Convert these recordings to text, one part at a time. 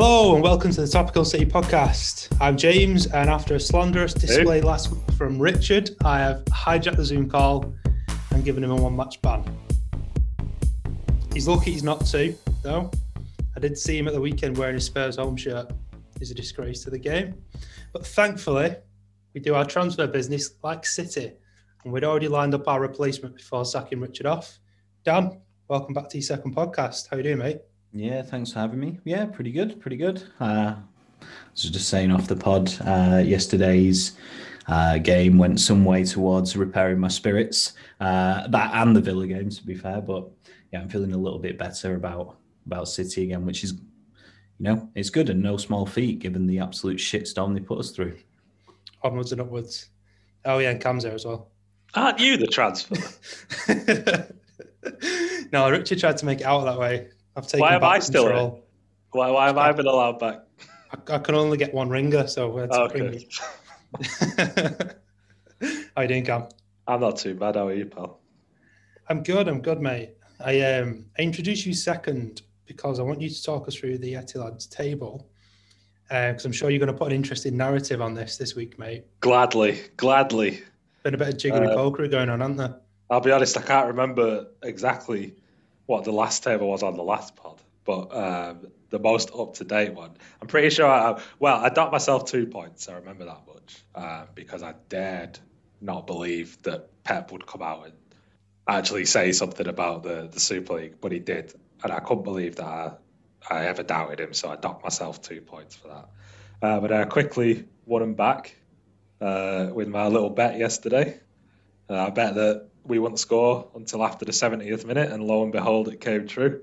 Hello and welcome to the Topical City podcast. I'm James, and after a slanderous display hey. last week from Richard, I have hijacked the Zoom call and given him a one match ban. He's lucky he's not two, though. I did see him at the weekend wearing his Spurs home shirt. He's a disgrace to the game. But thankfully, we do our transfer business like City, and we'd already lined up our replacement before sacking Richard off. Dan, welcome back to your second podcast. How you doing, mate? Yeah, thanks for having me. Yeah, pretty good, pretty good. Uh, I was just saying off the pod, uh, yesterday's uh, game went some way towards repairing my spirits. Uh, that and the Villa game, to be fair, but yeah, I'm feeling a little bit better about about City again, which is, you know, it's good and no small feat given the absolute shitstorm they put us through. Onwards and upwards. Oh yeah, and Cam's there as well. Aren't you the transfer? no, Richard tried to make it out that way. I've taken why am I still in? Why, why have I been allowed back? I, I can only get one ringer, so it's okay. How you doing, Cam? I'm not too bad. How are you, pal? I'm good. I'm good, mate. I um I introduced you second because I want you to talk us through the Etilad's table because uh, I'm sure you're going to put an interesting narrative on this this week, mate. Gladly, gladly. Been a bit of jiggery uh, pokery going on, hasn't there? I'll be honest, I can't remember exactly what the last table was on the last pod, but um, the most up to date one. I'm pretty sure. I, well, I docked myself two points. I remember that much um, because I dared not believe that Pep would come out and actually say something about the, the Super League, but he did, and I couldn't believe that I, I ever doubted him. So I docked myself two points for that. Uh, but I quickly won him back uh, with my little bet yesterday. Uh, I bet that we wouldn't score until after the 70th minute, and lo and behold, it came true.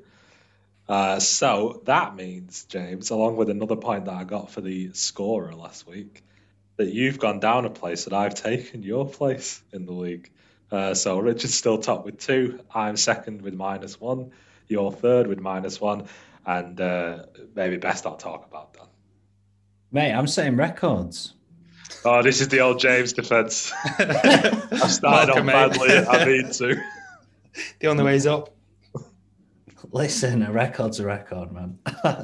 Uh, so that means, James, along with another point that I got for the scorer last week, that you've gone down a place that I've taken your place in the league. Uh, so Richard's still top with two. I'm second with minus one. You're third with minus one. And uh, maybe best not talk about that. Mate, I'm setting records. Oh, this is the old James defence. I started off badly. I need to. The only way's up. Listen, a record's a record, man.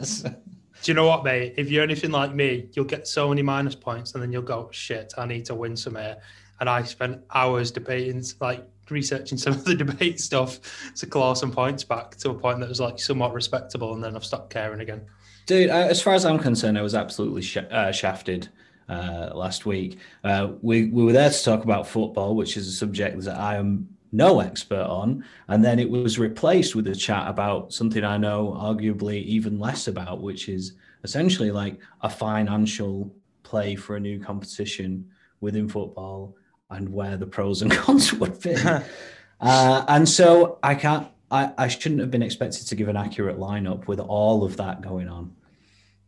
Do you know what, mate? If you're anything like me, you'll get so many minus points, and then you'll go, "Shit, I need to win some here." And I spent hours debating, like researching some of the debate stuff to claw some points back to a point that was like somewhat respectable, and then I've stopped caring again. Dude, uh, as far as I'm concerned, I was absolutely sh- uh, shafted uh, last week. Uh, we, we were there to talk about football, which is a subject that I am no expert on. And then it was replaced with a chat about something I know arguably even less about, which is essentially like a financial play for a new competition within football and where the pros and cons would be. uh, and so I can't, I, I shouldn't have been expected to give an accurate lineup with all of that going on.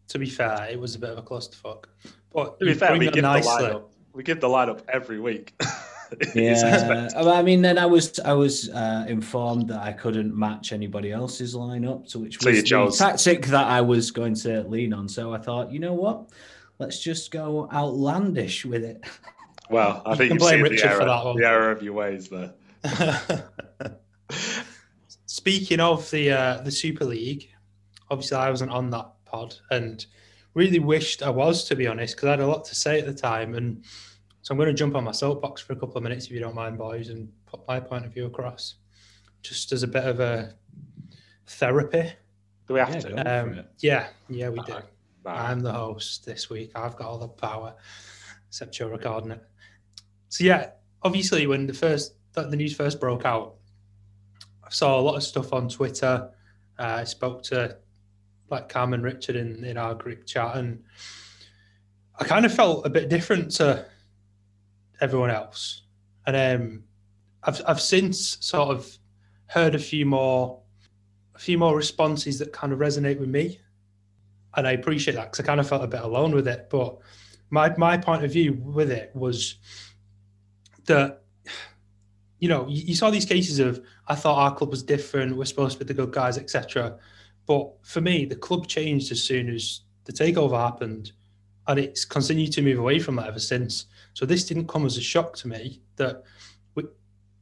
To be fair, it was a bit of a clusterfuck. But to be fair, we give nicely. the lineup. We give the lineup every week. yeah, I mean, then I was I was uh, informed that I couldn't match anybody else's lineup, so which was so the tactic that I was going to lean on. So I thought, you know what, let's just go outlandish with it. Well, I think you can blame Richard error, for that one. The error of your ways there. Speaking of the uh, the Super League, obviously I wasn't on that pod, and really wished I was, to be honest, because I had a lot to say at the time. And so I'm going to jump on my soapbox for a couple of minutes, if you don't mind, boys, and put my point of view across, just as a bit of a therapy. Do we have to? Um, yeah, yeah, we do. I'm the host this week. I've got all the power, except you're recording it. So yeah, obviously, when the first the news first broke out, I saw a lot of stuff on Twitter. Uh, I spoke to like Cam and Richard in, in our group chat, and I kind of felt a bit different to everyone else. And um, I've I've since sort of heard a few more a few more responses that kind of resonate with me, and I appreciate that because I kind of felt a bit alone with it. But my my point of view with it was that you know you, you saw these cases of I thought our club was different, we're supposed to be the good guys, etc. But for me, the club changed as soon as the takeover happened, and it's continued to move away from that ever since. So this didn't come as a shock to me that we,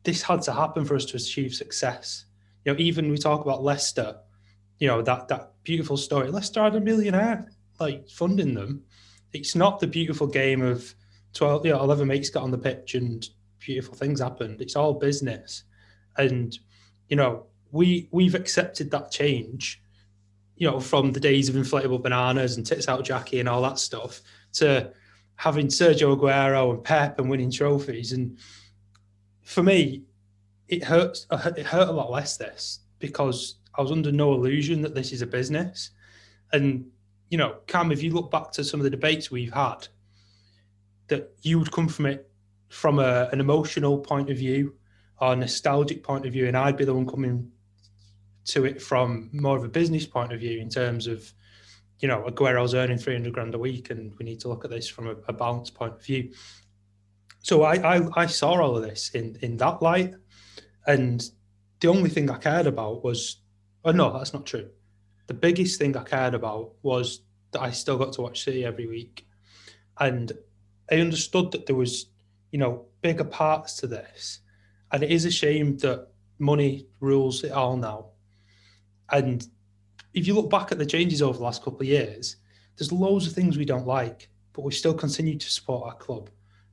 this had to happen for us to achieve success. You know, even we talk about Leicester. you know that that beautiful story. Leicester had a millionaire like funding them. It's not the beautiful game of twelve, you know, eleven mates got on the pitch and beautiful things happened. It's all business, and you know we we've accepted that change. You know, from the days of inflatable bananas and tits out Jackie and all that stuff to having Sergio Aguero and Pep and winning trophies. And for me, it hurts. It hurt a lot less this because I was under no illusion that this is a business. And you know, Cam, if you look back to some of the debates we've had, that you would come from it from a, an emotional point of view or a nostalgic point of view, and I'd be the one coming to it from more of a business point of view in terms of, you know, Aguero's earning 300 grand a week, and we need to look at this from a, a balanced point of view. So I, I, I saw all of this in, in that light, and the only thing I cared about was, oh no, that's not true. The biggest thing I cared about was that I still got to watch City every week, and I understood that there was, you know, bigger parts to this, and it is a shame that money rules it all now. And if you look back at the changes over the last couple of years, there's loads of things we don't like, but we still continue to support our club.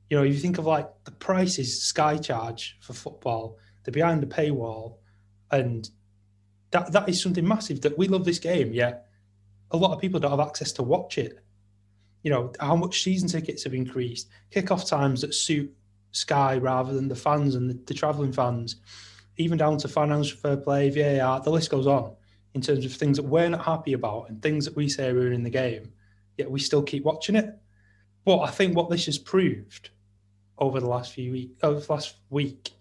You know, if you think of like the prices Sky charge for football, they're behind the paywall, and that that is something massive that we love this game, yet a lot of people don't have access to watch it. You know, how much season tickets have increased, kickoff times that suit Sky rather than the fans and the, the travelling fans, even down to financial fair play, VAR, the list goes on in terms of things that we're not happy about and things that we say are in the game, yet we still keep watching it. But I think what this has proved over the last few weeks, over uh, the last week,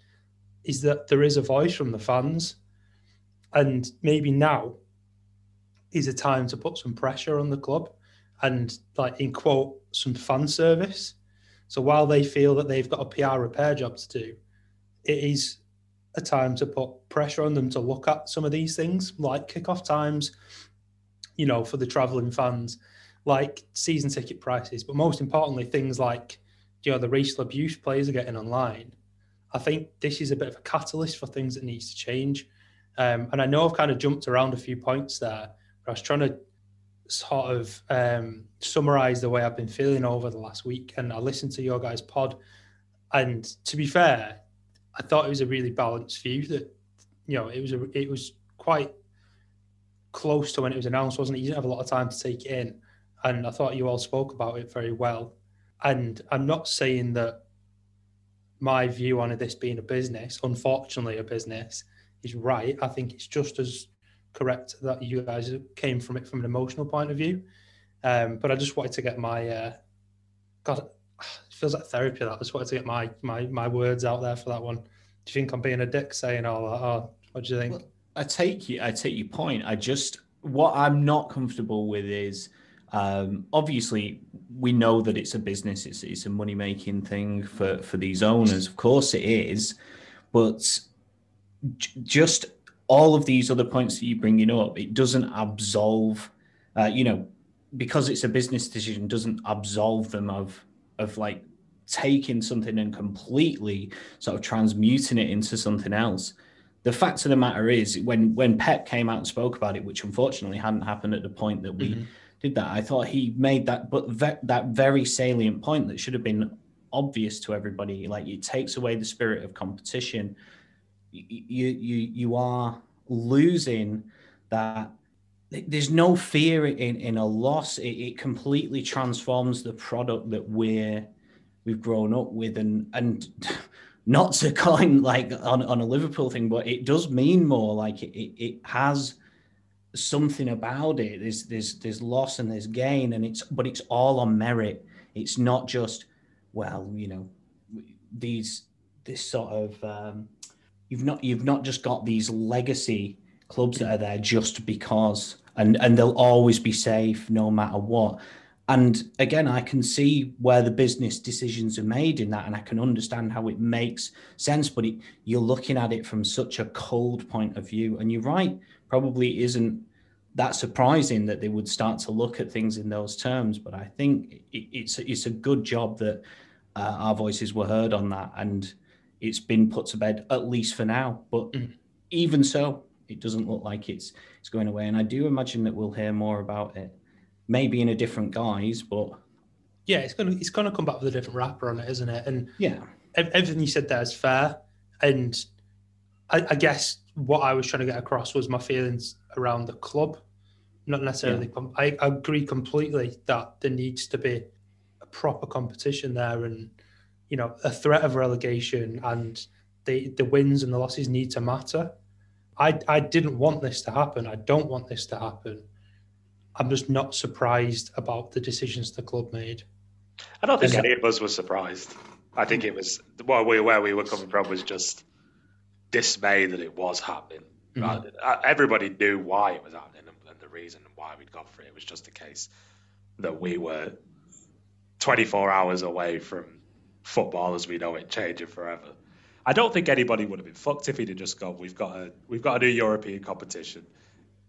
is that there is a voice from the fans, and maybe now is a time to put some pressure on the club and, like in quote, some fan service. So while they feel that they've got a PR repair job to do, it is a time to put pressure on them to look at some of these things, like kickoff times, you know, for the travelling fans, like season ticket prices, but most importantly, things like, you know, the racial abuse players are getting online. I think this is a bit of a catalyst for things that needs to change. Um, and I know I've kind of jumped around a few points there, but I was trying to sort of um, summarize the way I've been feeling over the last week. And I listened to your guys' pod. And to be fair, I thought it was a really balanced view that, you know, it was a, it was quite close to when it was announced, wasn't it? You didn't have a lot of time to take it in. And I thought you all spoke about it very well. And I'm not saying that my view on this being a business, unfortunately, a business, is right. I think it's just as correct that you guys came from it from an emotional point of view. Um, but I just wanted to get my uh, God, feels like therapy. That I just wanted to get my my my words out there for that one. Do you think I'm being a dick saying all that? Or what do you think? Well, I take you. I take your point. I just what I'm not comfortable with is um, obviously we know that it's a business. It's it's a money making thing for for these owners. Of course it is, but j- just all of these other points that you're bringing up, it doesn't absolve. Uh, you know, because it's a business decision, doesn't absolve them of of like taking something and completely sort of transmuting it into something else. The fact of the matter is, when when Pep came out and spoke about it, which unfortunately hadn't happened at the point that we mm-hmm. did that, I thought he made that, but ve- that very salient point that should have been obvious to everybody. Like it takes away the spirit of competition. You you you are losing that there's no fear in, in a loss. It, it, completely transforms the product that we're we've grown up with, and and not to coin like on, on a Liverpool thing, but it does mean more. Like it, it, has something about it. There's there's there's loss and there's gain, and it's but it's all on merit. It's not just well, you know, these this sort of um, you've not you've not just got these legacy clubs that are there just because and and they'll always be safe no matter what and again i can see where the business decisions are made in that and i can understand how it makes sense but it, you're looking at it from such a cold point of view and you're right probably isn't that surprising that they would start to look at things in those terms but i think it, it's it's a good job that uh, our voices were heard on that and it's been put to bed at least for now but mm. even so it doesn't look like it's it's going away. And I do imagine that we'll hear more about it, maybe in a different guise, but yeah, it's gonna it's gonna come back with a different wrapper on it, isn't it? And yeah, everything you said there is fair. And I, I guess what I was trying to get across was my feelings around the club, not necessarily. Yeah. I, I agree completely that there needs to be a proper competition there, and you know, a threat of relegation and the the wins and the losses need to matter. I I didn't want this to happen. I don't want this to happen. I'm just not surprised about the decisions the club made. I don't think any of us were surprised. I think it was well, we, where we were coming from was just dismay that it was happening. Mm-hmm. Uh, everybody knew why it was happening and, and the reason why we'd gone for it. It was just a case that we were 24 hours away from football as we know it changing forever. I don't think anybody would have been fucked if he'd have just gone. We've got a we've got a new European competition.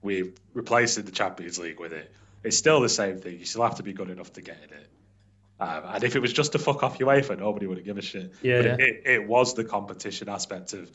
We've replaced the Champions League with it. It's still the same thing. You still have to be good enough to get in it. Um, and if it was just to fuck off UEFA, nobody would have given a shit. Yeah. But it, it, was the competition aspect of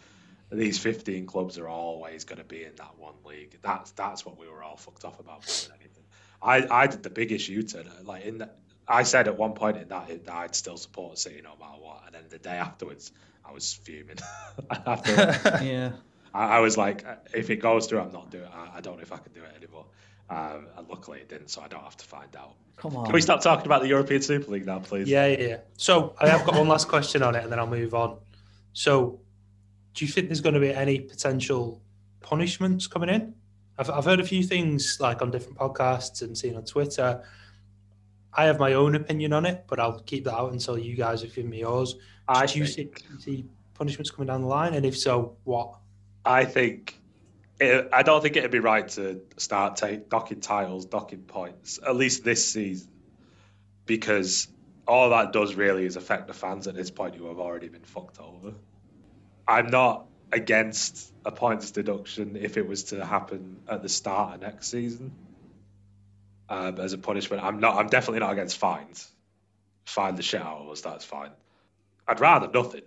these 15 clubs are always going to be in that one league. That's that's what we were all fucked off about more than anything. I, I did the biggest U-turn. Like in the, I said at one point in that, that I'd still support City no matter what, and then the day afterwards, I was fuming. After, yeah. I, I, was like, if it goes through, I'm not doing it. I, I don't know if I can do it anymore. Um, and luckily it didn't, so I don't have to find out. Come on. Can we stop talking about the European Super League now, please? Yeah, yeah, yeah. So I have got one last question on it, and then I'll move on. So, do you think there's going to be any potential punishments coming in? I've, I've heard a few things like on different podcasts and seen on Twitter. I have my own opinion on it, but I'll keep that out until you guys have given me yours. I do you see, see punishments coming down the line, and if so, what? I think it, I don't think it'd be right to start take, docking titles, docking points, at least this season, because all that does really is affect the fans at this point who have already been fucked over. I'm not against a points deduction if it was to happen at the start of next season um, as a punishment. I'm not. I'm definitely not against fines. Fine the shit out of us. That's fine. I'd rather nothing,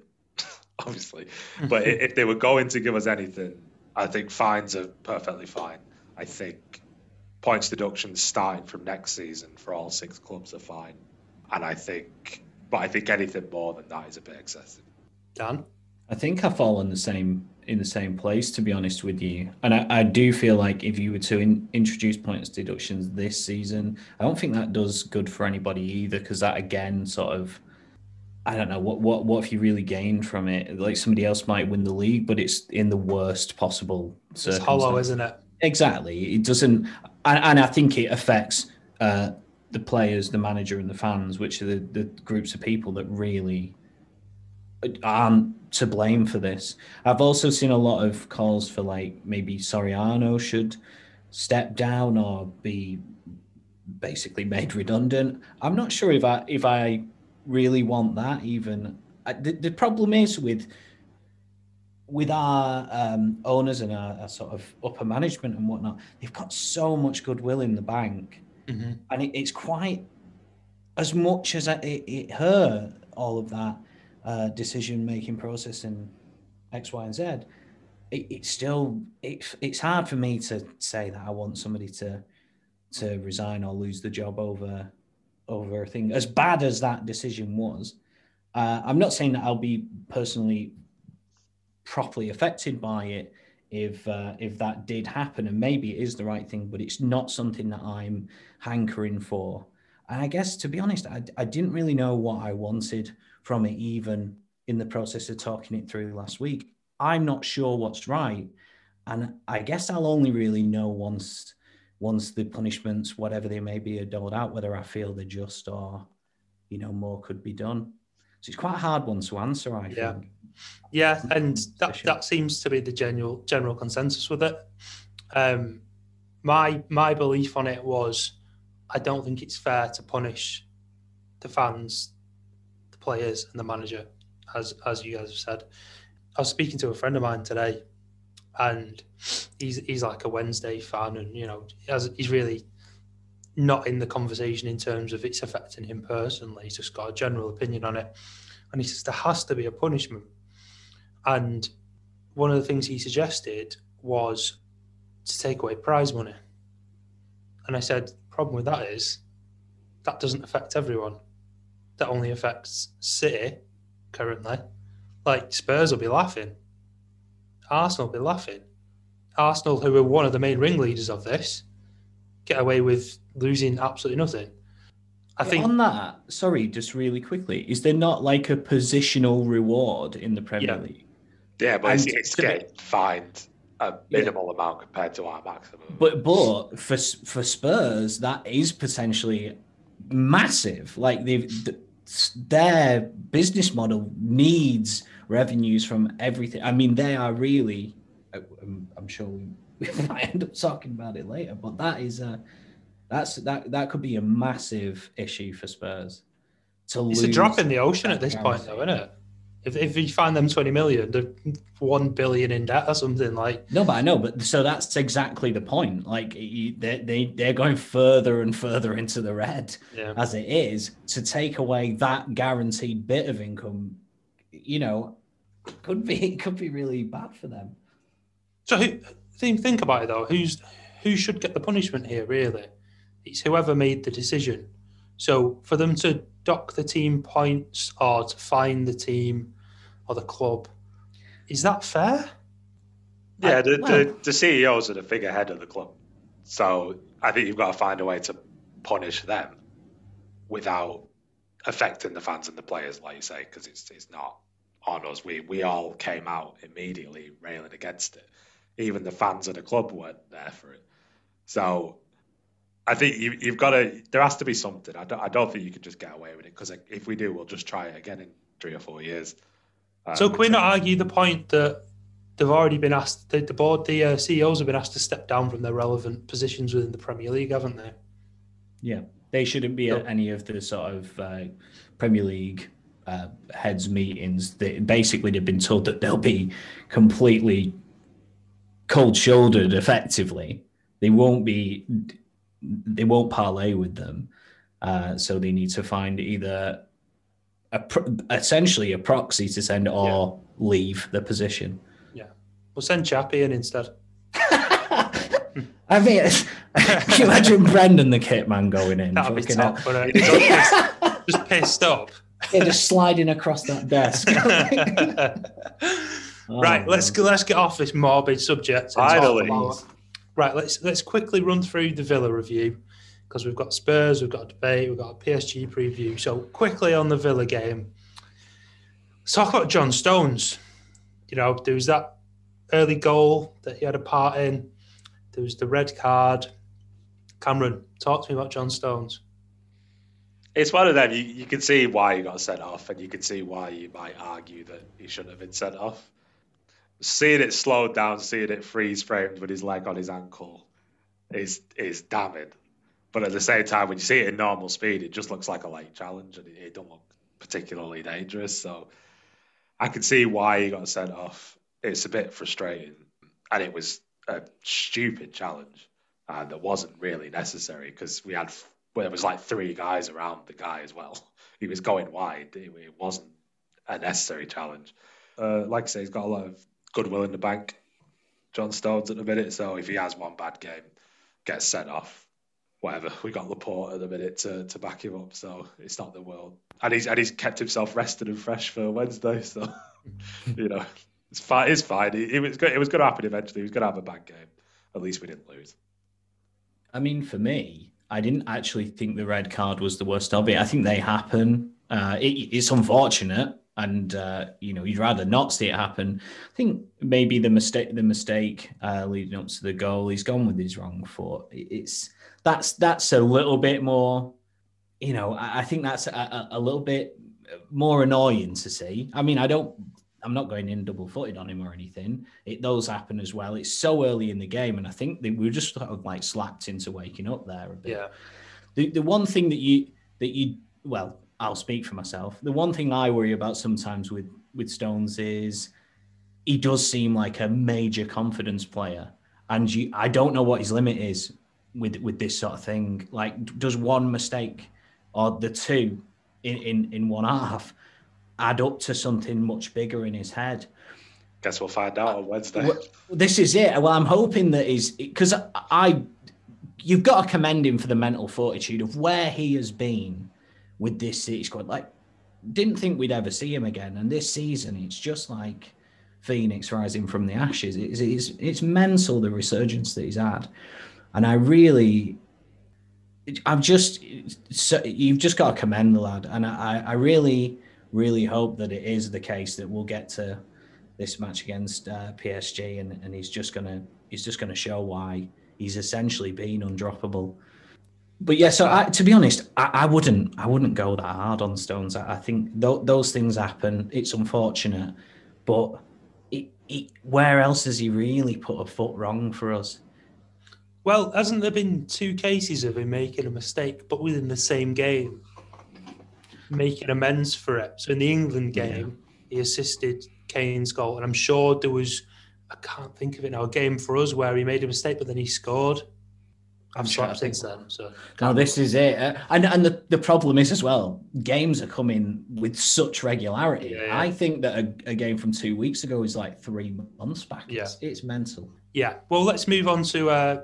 obviously. But if they were going to give us anything, I think fines are perfectly fine. I think points deductions starting from next season for all six clubs are fine. And I think, but I think anything more than that is a bit excessive. Dan? I think I fall in the same in the same place, to be honest with you. And I, I do feel like if you were to in, introduce points deductions this season, I don't think that does good for anybody either, because that again sort of I don't know what what what have you really gained from it? Like somebody else might win the league, but it's in the worst possible. It's hollow, isn't it? Exactly. It doesn't, and, and I think it affects uh, the players, the manager, and the fans, which are the, the groups of people that really aren't to blame for this. I've also seen a lot of calls for like maybe Soriano should step down or be basically made redundant. I'm not sure if I if I really want that even. The, the problem is with with our um, owners and our, our, sort of upper management and whatnot, they've got so much goodwill in the bank, mm-hmm. and it, it's quite as much as it, it hurt all of that uh, decision making process in X, Y, and Z. It, it's still it, it's hard for me to say that I want somebody to to resign or lose the job over over a thing. As bad as that decision was, uh, I'm not saying that I'll be personally properly affected by it if uh, if that did happen, and maybe it is the right thing, but it's not something that I'm hankering for. And I guess to be honest, I, I didn't really know what I wanted from it, even in the process of talking it through last week. I'm not sure what's right, and I guess I'll only really know once once the punishments, whatever they may be, are doled out, whether I feel they're just or, you know, more could be done. So it's quite a hard one to answer, I yeah. think. Yeah, and that, that seems to be the general general consensus with it. Um, my my belief on it was, I don't think it's fair to punish the fans, the players, and the manager, as as you guys have said. I was speaking to a friend of mine today, and he's he's like a Wednesday fan, and you know he he's really not in the conversation in terms of it's affecting him personally. He's just got a general opinion on it, and he says there has to be a punishment. And one of the things he suggested was to take away prize money. And I said, problem with that is that doesn't affect everyone. That only affects City currently. Like Spurs will be laughing. Arsenal will be laughing. Arsenal, who were one of the main ringleaders of this, get away with losing absolutely nothing. I think on that, sorry, just really quickly, is there not like a positional reward in the Premier yeah. League? Yeah, but and it's, it's getting fined a minimal yeah. amount compared to our maximum. But but for for Spurs, that is potentially massive. Like they've their business model needs revenues from everything. I mean, they are really. I'm, I'm sure we, we might end up talking about it later, but that is a that's that that could be a massive issue for Spurs. To it's a drop in the ocean at this point, though, isn't it? If, if you find them 20 million, they're 1 billion in debt or something like. No, but I know, but so that's exactly the point. Like you, they, they, they're going further and further into the red yeah. as it is to take away that guaranteed bit of income, you know, could be, it could be really bad for them. So who, think about it though. Who's, who should get the punishment here, really? It's whoever made the decision. So for them to dock the team points or to fine the team or the club, is that fair? Yeah, I, the, well, the, the CEOs are the figurehead of the club. So I think you've got to find a way to punish them without affecting the fans and the players, like you say, because it's it's not on us. We we all came out immediately railing against it. Even the fans of the club weren't there for it. So I think you, have got to. There has to be something. I don't. I don't think you can just get away with it because if we do, we'll just try it again in three or four years. Um, so can we not argue the point that they've already been asked? The, the board, the uh, CEOs have been asked to step down from their relevant positions within the Premier League, haven't they? Yeah, they shouldn't be no. at any of the sort of uh, Premier League uh, heads meetings. They, basically, they've been told that they'll be completely cold-shouldered, effectively. They won't be they won't parlay with them. Uh, so they need to find either a essentially a proxy to send or yeah. leave the position. Yeah, we'll send Chappie in instead. I mean, can you imagine Brendan the kit man going in? That'd be top, just, just pissed off. Yeah, just sliding across that desk. oh, right, let's let's get off this morbid subject. Finally, Right, let's let's quickly run through the Villa review because we've got Spurs, we've got a debate, we've got a PSG preview. So quickly on the Villa game, let's talk about John Stones. You know, there was that early goal that he had a part in. There was the red card. Cameron, talk to me about John Stones. It's one of them. You, you can see why he got sent off, and you can see why you might argue that he shouldn't have been sent off seeing it slowed down, seeing it freeze framed with his leg on his ankle is is damning. But at the same time, when you see it in normal speed, it just looks like a light challenge and it, it don't look particularly dangerous. So I can see why he got sent off. It's a bit frustrating. And it was a stupid challenge uh, that wasn't really necessary because we had, well, there was like three guys around the guy as well. He was going wide. It, it wasn't a necessary challenge. Uh, like I say, he's got a lot of goodwill in the bank, John Stones at the minute. So if he has one bad game, gets sent off, whatever. We got Laporte at the minute to, to back him up, so it's not the world. And he's and he's kept himself rested and fresh for Wednesday, so you know it's fine. It's fine. It, it was good. It was going to happen eventually. He was going to have a bad game. At least we didn't lose. I mean, for me, I didn't actually think the red card was the worst of it. I think they happen. Uh, it, it's unfortunate and uh, you know you'd rather not see it happen. I think maybe the mistake, the mistake uh, leading up to the goal, he's gone with his wrong foot. It's that's that's a little bit more, you know. I, I think that's a, a, little bit more annoying to see. I mean, I don't. I'm not going in double footed on him or anything. It those happen as well. It's so early in the game, and I think that we were just sort of like slapped into waking up there a bit. Yeah. The the one thing that you that you well I'll speak for myself. The one thing I worry about sometimes with with Stones is he does seem like a major confidence player, and you, I don't know what his limit is with with this sort of thing. Like, does one mistake or the two in in, in one half add up to something much bigger in his head? Guess we'll find out on Wednesday. Well, this is it. Well, I'm hoping that is because I, you've got to commend him for the mental fortitude of where he has been with this City squad. Like, didn't think we'd ever see him again, and this season it's just like phoenix rising from the ashes. It's it's, it's mental the resurgence that he's had, and I really. i have just, so you've just got to commend the lad, and I, I really, really hope that it is the case that we'll get to this match against uh, PSG, and, and he's just gonna he's just gonna show why he's essentially been undroppable. But yeah, so I, to be honest, I, I, wouldn't I wouldn't go that hard on Stones. I, I think th- those things happen. It's unfortunate, but it, it, where else has he really put a foot wrong for us? Well, hasn't there been two cases of him making a mistake, but within the same game, making amends for it? So in the England game, yeah. he assisted Kane's goal, and I'm sure there was I can't think of it now a game for us where he made a mistake, but then he scored. I've slept since then. So no, this is it, uh, and and the, the problem is as well. Games are coming with such regularity. Yeah, yeah. I think that a, a, game from two weeks ago is like three months back. Yeah. It's, it's mental. Yeah. Well, let's move on to uh,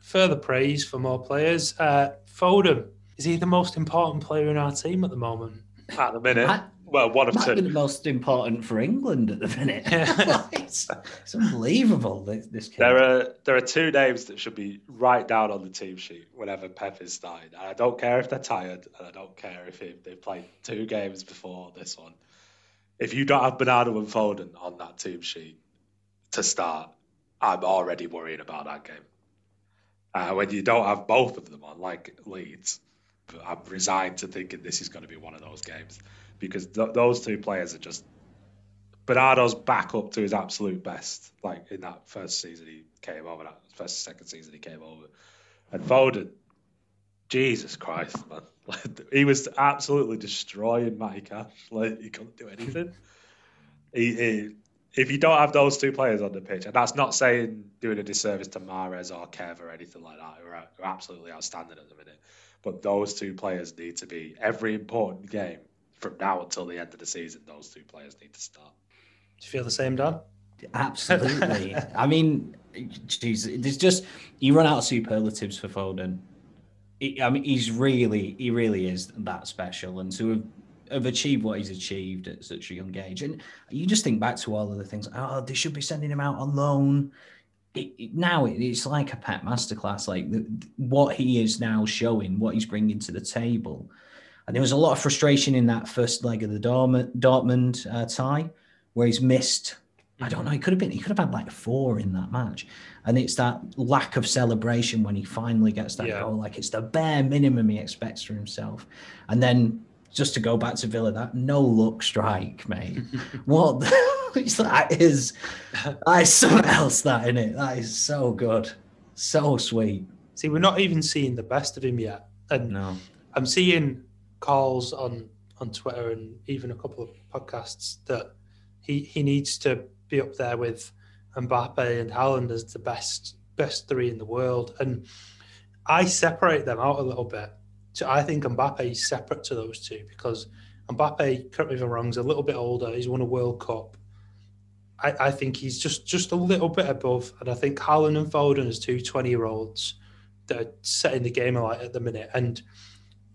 further praise for more players. Uh, Foden is he the most important player in our team at the moment? At the minute, well, one of two. the most important for England at the minute. it's, it's, unbelievable. This, this kid. There are there are two names that should be right down on the team sheet whenever Pep is starting. And I don't care if they're tired, and I don't care if they've played two games before this one. If you don't have Bernardo and Foden on that team sheet to start, I'm already worrying about that game. Uh, when you don't have both of them on, like Leeds, I'm resigned to thinking this is going to be one of those games because th- those two players are just Bernardo's back up to his absolute best, like in that first season he came over, that first second season he came over, and Foden, Jesus Christ, man, like, he was absolutely destroying Matty Cash. Like he couldn't do anything. he, he, if you don't have those two players on the pitch, and that's not saying doing a disservice to Mahrez or Kev or anything like that, who are, who are absolutely outstanding at the minute, but those two players need to be every important game from now until the end of the season, those two players need to start. Do you feel the same, Dan? Absolutely. I mean, geez, there's just you run out of superlatives for Foden. I mean, he's really, he really is that special, and to have, have achieved what he's achieved at such a young age, and you just think back to all of the things. Oh, they should be sending him out on loan. It, it, now it's like a Pep masterclass. Like the, what he is now showing, what he's bringing to the table and there was a lot of frustration in that first leg of the Dortmund, uh, tie, where he's missed. I don't know. He could have been. He could have had like four in that match, and it's that lack of celebration when he finally gets that yeah. goal. Like it's the bare minimum he expects for himself, and then just to go back to Villa, that no look strike, mate. what the, that is? That is something else. That in it. That is so good, so sweet. See, we're not even seeing the best of him yet, and no. I'm seeing calls on on Twitter and even a couple of podcasts that he he needs to be up there with Mbappe and Haaland as the best best three in the world. And I separate them out a little bit. I think Mbappe is separate to those two because Mbappe, correct me if I'm wrong, is a little bit older. He's won a World Cup. I, I think he's just just a little bit above. And I think Haaland and Foden as two 20 year olds that are setting the game alight at the minute. And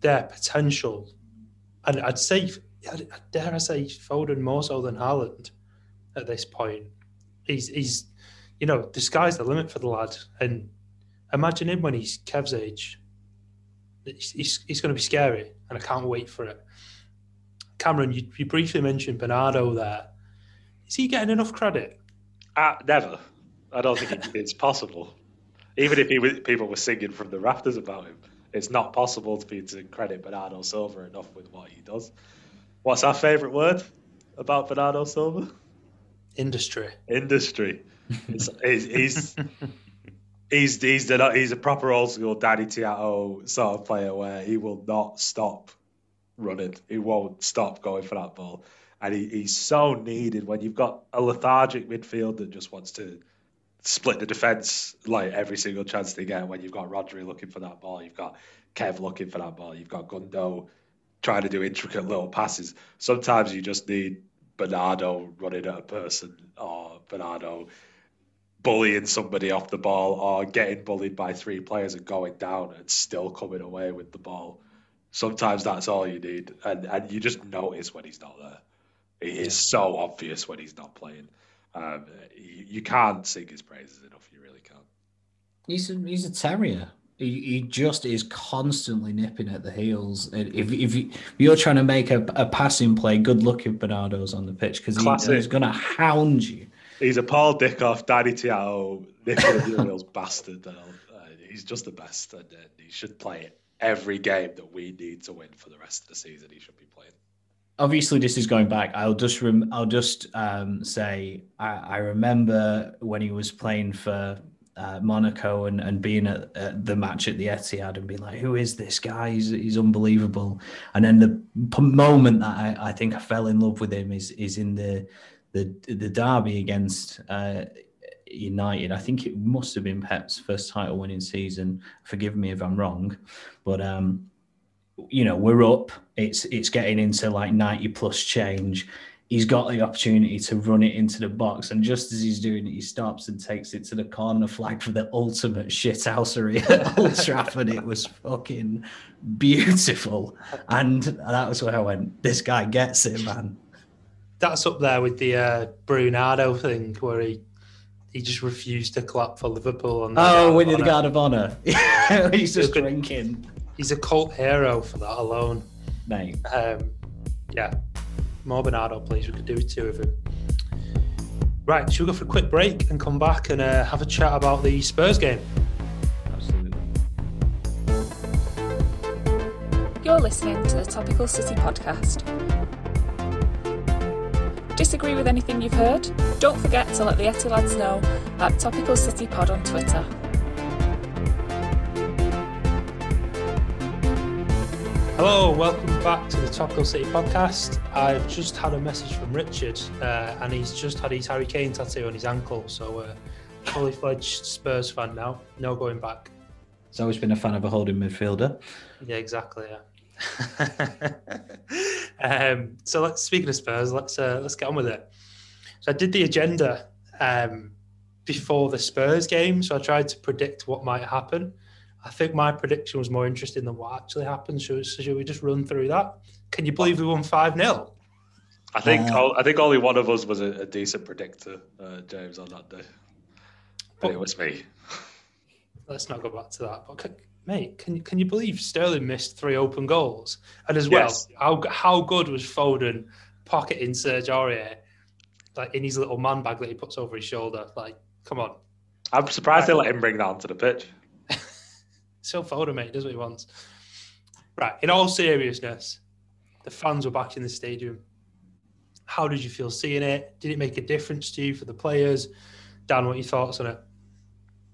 their potential, and I'd say, dare I say, Foden more so than Haaland at this point. He's, he's, you know, the sky's the limit for the lad. And imagine him when he's Kev's age. He's, he's, he's going to be scary, and I can't wait for it. Cameron, you, you briefly mentioned Bernardo there. Is he getting enough credit? Uh, never. I don't think it's possible. Even if he, people were singing from the rafters about him it's not possible to be to credit Bernardo Silva enough with what he does. What's our favourite word about Bernardo Silva? Industry. Industry. he's, he's he's he's the, he's a proper old school Danny Tiatto sort of player where he will not stop running. He won't stop going for that ball, and he, he's so needed when you've got a lethargic midfield that just wants to split the defence like every single chance they get. When you've got Rodri looking for that ball, you've got Kev looking for that ball, you've got Gundo trying to do intricate little passes. Sometimes you just need Bernardo running at a person or Bernardo bullying somebody off the ball or getting bullied by three players and going down and still coming away with the ball. Sometimes that's all you need, and and you just notice when he's not there. It is so obvious when he's not playing. Um, you, you, can't sing his praises enough. You really can't. He's a, he's a terrier. He, he just is constantly nipping at the heels. If, if, you, are trying to make a, a passing play, good luck if Bernardo's on the pitch because he, he's going to hound you. He's a Paul Dickov, Danny Tiatto, Nicola bastard. And, he's just the best, and uh, he should play every game that we need to win for the rest of the season. He should be playing obviously this is going back. I'll just rem- I'll just um, say I, I, remember when he was playing for uh, Monaco and, and being at, at, the match at the Etihad and being like, "Who is this guy? He's, he's unbelievable." And then the p- moment that I, I think I fell in love with him is is in the the the derby against. Uh, United. I think it must have been Pep's first title winning season. Forgive me if I'm wrong, but um, you know, we're up. It's it's getting into like 90 plus change. He's got the opportunity to run it into the box, and just as he's doing it, he stops and takes it to the corner flag for the ultimate shithousery at Old Trafford. It was fucking beautiful, and that was where I went. This guy gets it, man. That's up there with the uh, Bernardo thing, where he he just refused to clap for Liverpool. On oh, winning the Guard of Honor. he's just drinking he's a cult hero for that alone. Mate. Um, yeah. More Bernardo, please. We could do two of him. Right, should we go for a quick break and come back and uh, have a chat about the Spurs game? Absolutely. You're listening to the Topical City podcast. Disagree with anything you've heard? Don't forget to let the Etty lads know at Topical City Pod on Twitter. Hello, welcome back to the Topical City podcast. I've just had a message from Richard, uh, and he's just had his Harry Kane tattoo on his ankle. So, uh, fully fledged Spurs fan now. No going back. He's always been a fan of a holding midfielder. Yeah, exactly. Yeah. um, so, let's speaking of Spurs, let's uh, let's get on with it. So, I did the agenda um, before the Spurs game, so I tried to predict what might happen. I think my prediction was more interesting than what actually happened. Should, so should we just run through that? Can you believe we won 5 0? I think uh, I think only one of us was a, a decent predictor, uh, James, on that day. But, but, it was me. Let's not go back to that. But can, mate, can you can you believe Sterling missed three open goals? And as yes. well, how how good was Foden pocketing Serge Aurier like in his little man bag that he puts over his shoulder? Like, come on. I'm surprised right. they let him bring that onto the pitch so Foden, mate, does what he wants. Right. In all seriousness, the fans were back in the stadium. How did you feel seeing it? Did it make a difference to you for the players? Dan, what are your thoughts on it?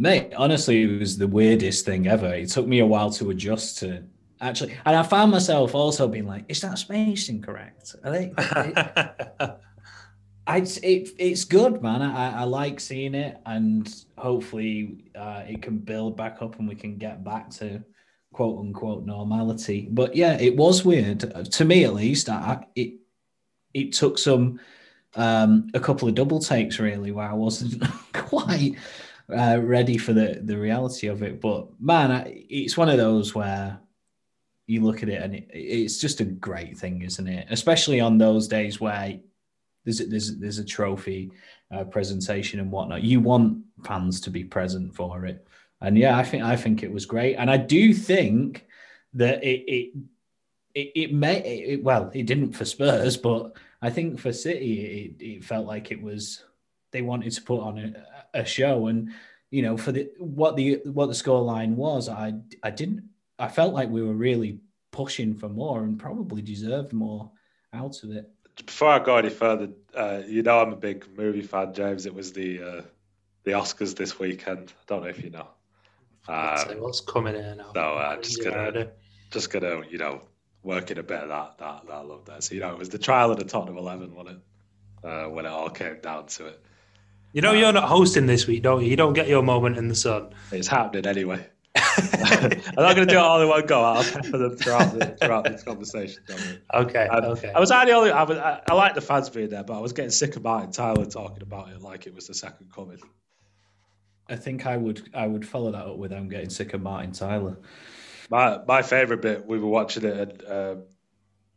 Mate, honestly, it was the weirdest thing ever. It took me a while to adjust to actually, and I found myself also being like, "Is that spacing correct?" Are they? It's it, it's good, man. I, I like seeing it, and hopefully uh, it can build back up, and we can get back to quote unquote normality. But yeah, it was weird to me, at least. I, it it took some um, a couple of double takes really, where I wasn't quite uh, ready for the the reality of it. But man, I, it's one of those where you look at it and it, it's just a great thing, isn't it? Especially on those days where there's a, there's there's a trophy uh, presentation and whatnot. You want fans to be present for it, and yeah, I think I think it was great, and I do think that it it it, it may it, well it didn't for Spurs, but I think for City it, it felt like it was they wanted to put on a, a show, and you know for the what the what the scoreline was, I I didn't I felt like we were really pushing for more and probably deserved more out of it before I go any further, uh, you know I'm a big movie fan, James. It was the uh, the Oscars this weekend. I don't know if you know. Um, what's coming in now? No, uh, just gonna just gonna you know work in a bit of that that that love there. So you know it was the trial of the Tottenham Eleven, wasn't it? Uh, when it all came down to it. You know you're not hosting this week, don't you? You don't get your moment in the sun. It's happening anyway. I'm not going to do it all in one go. I'll pepper them throughout, the, throughout this conversation. Okay. Um, okay. I was only, I, was, I, I like the fans being there, but I was getting sick of Martin Tyler talking about it like it was the second coming. I think I would I would follow that up with I'm getting sick of Martin Tyler. My my favorite bit, we were watching it, and uh,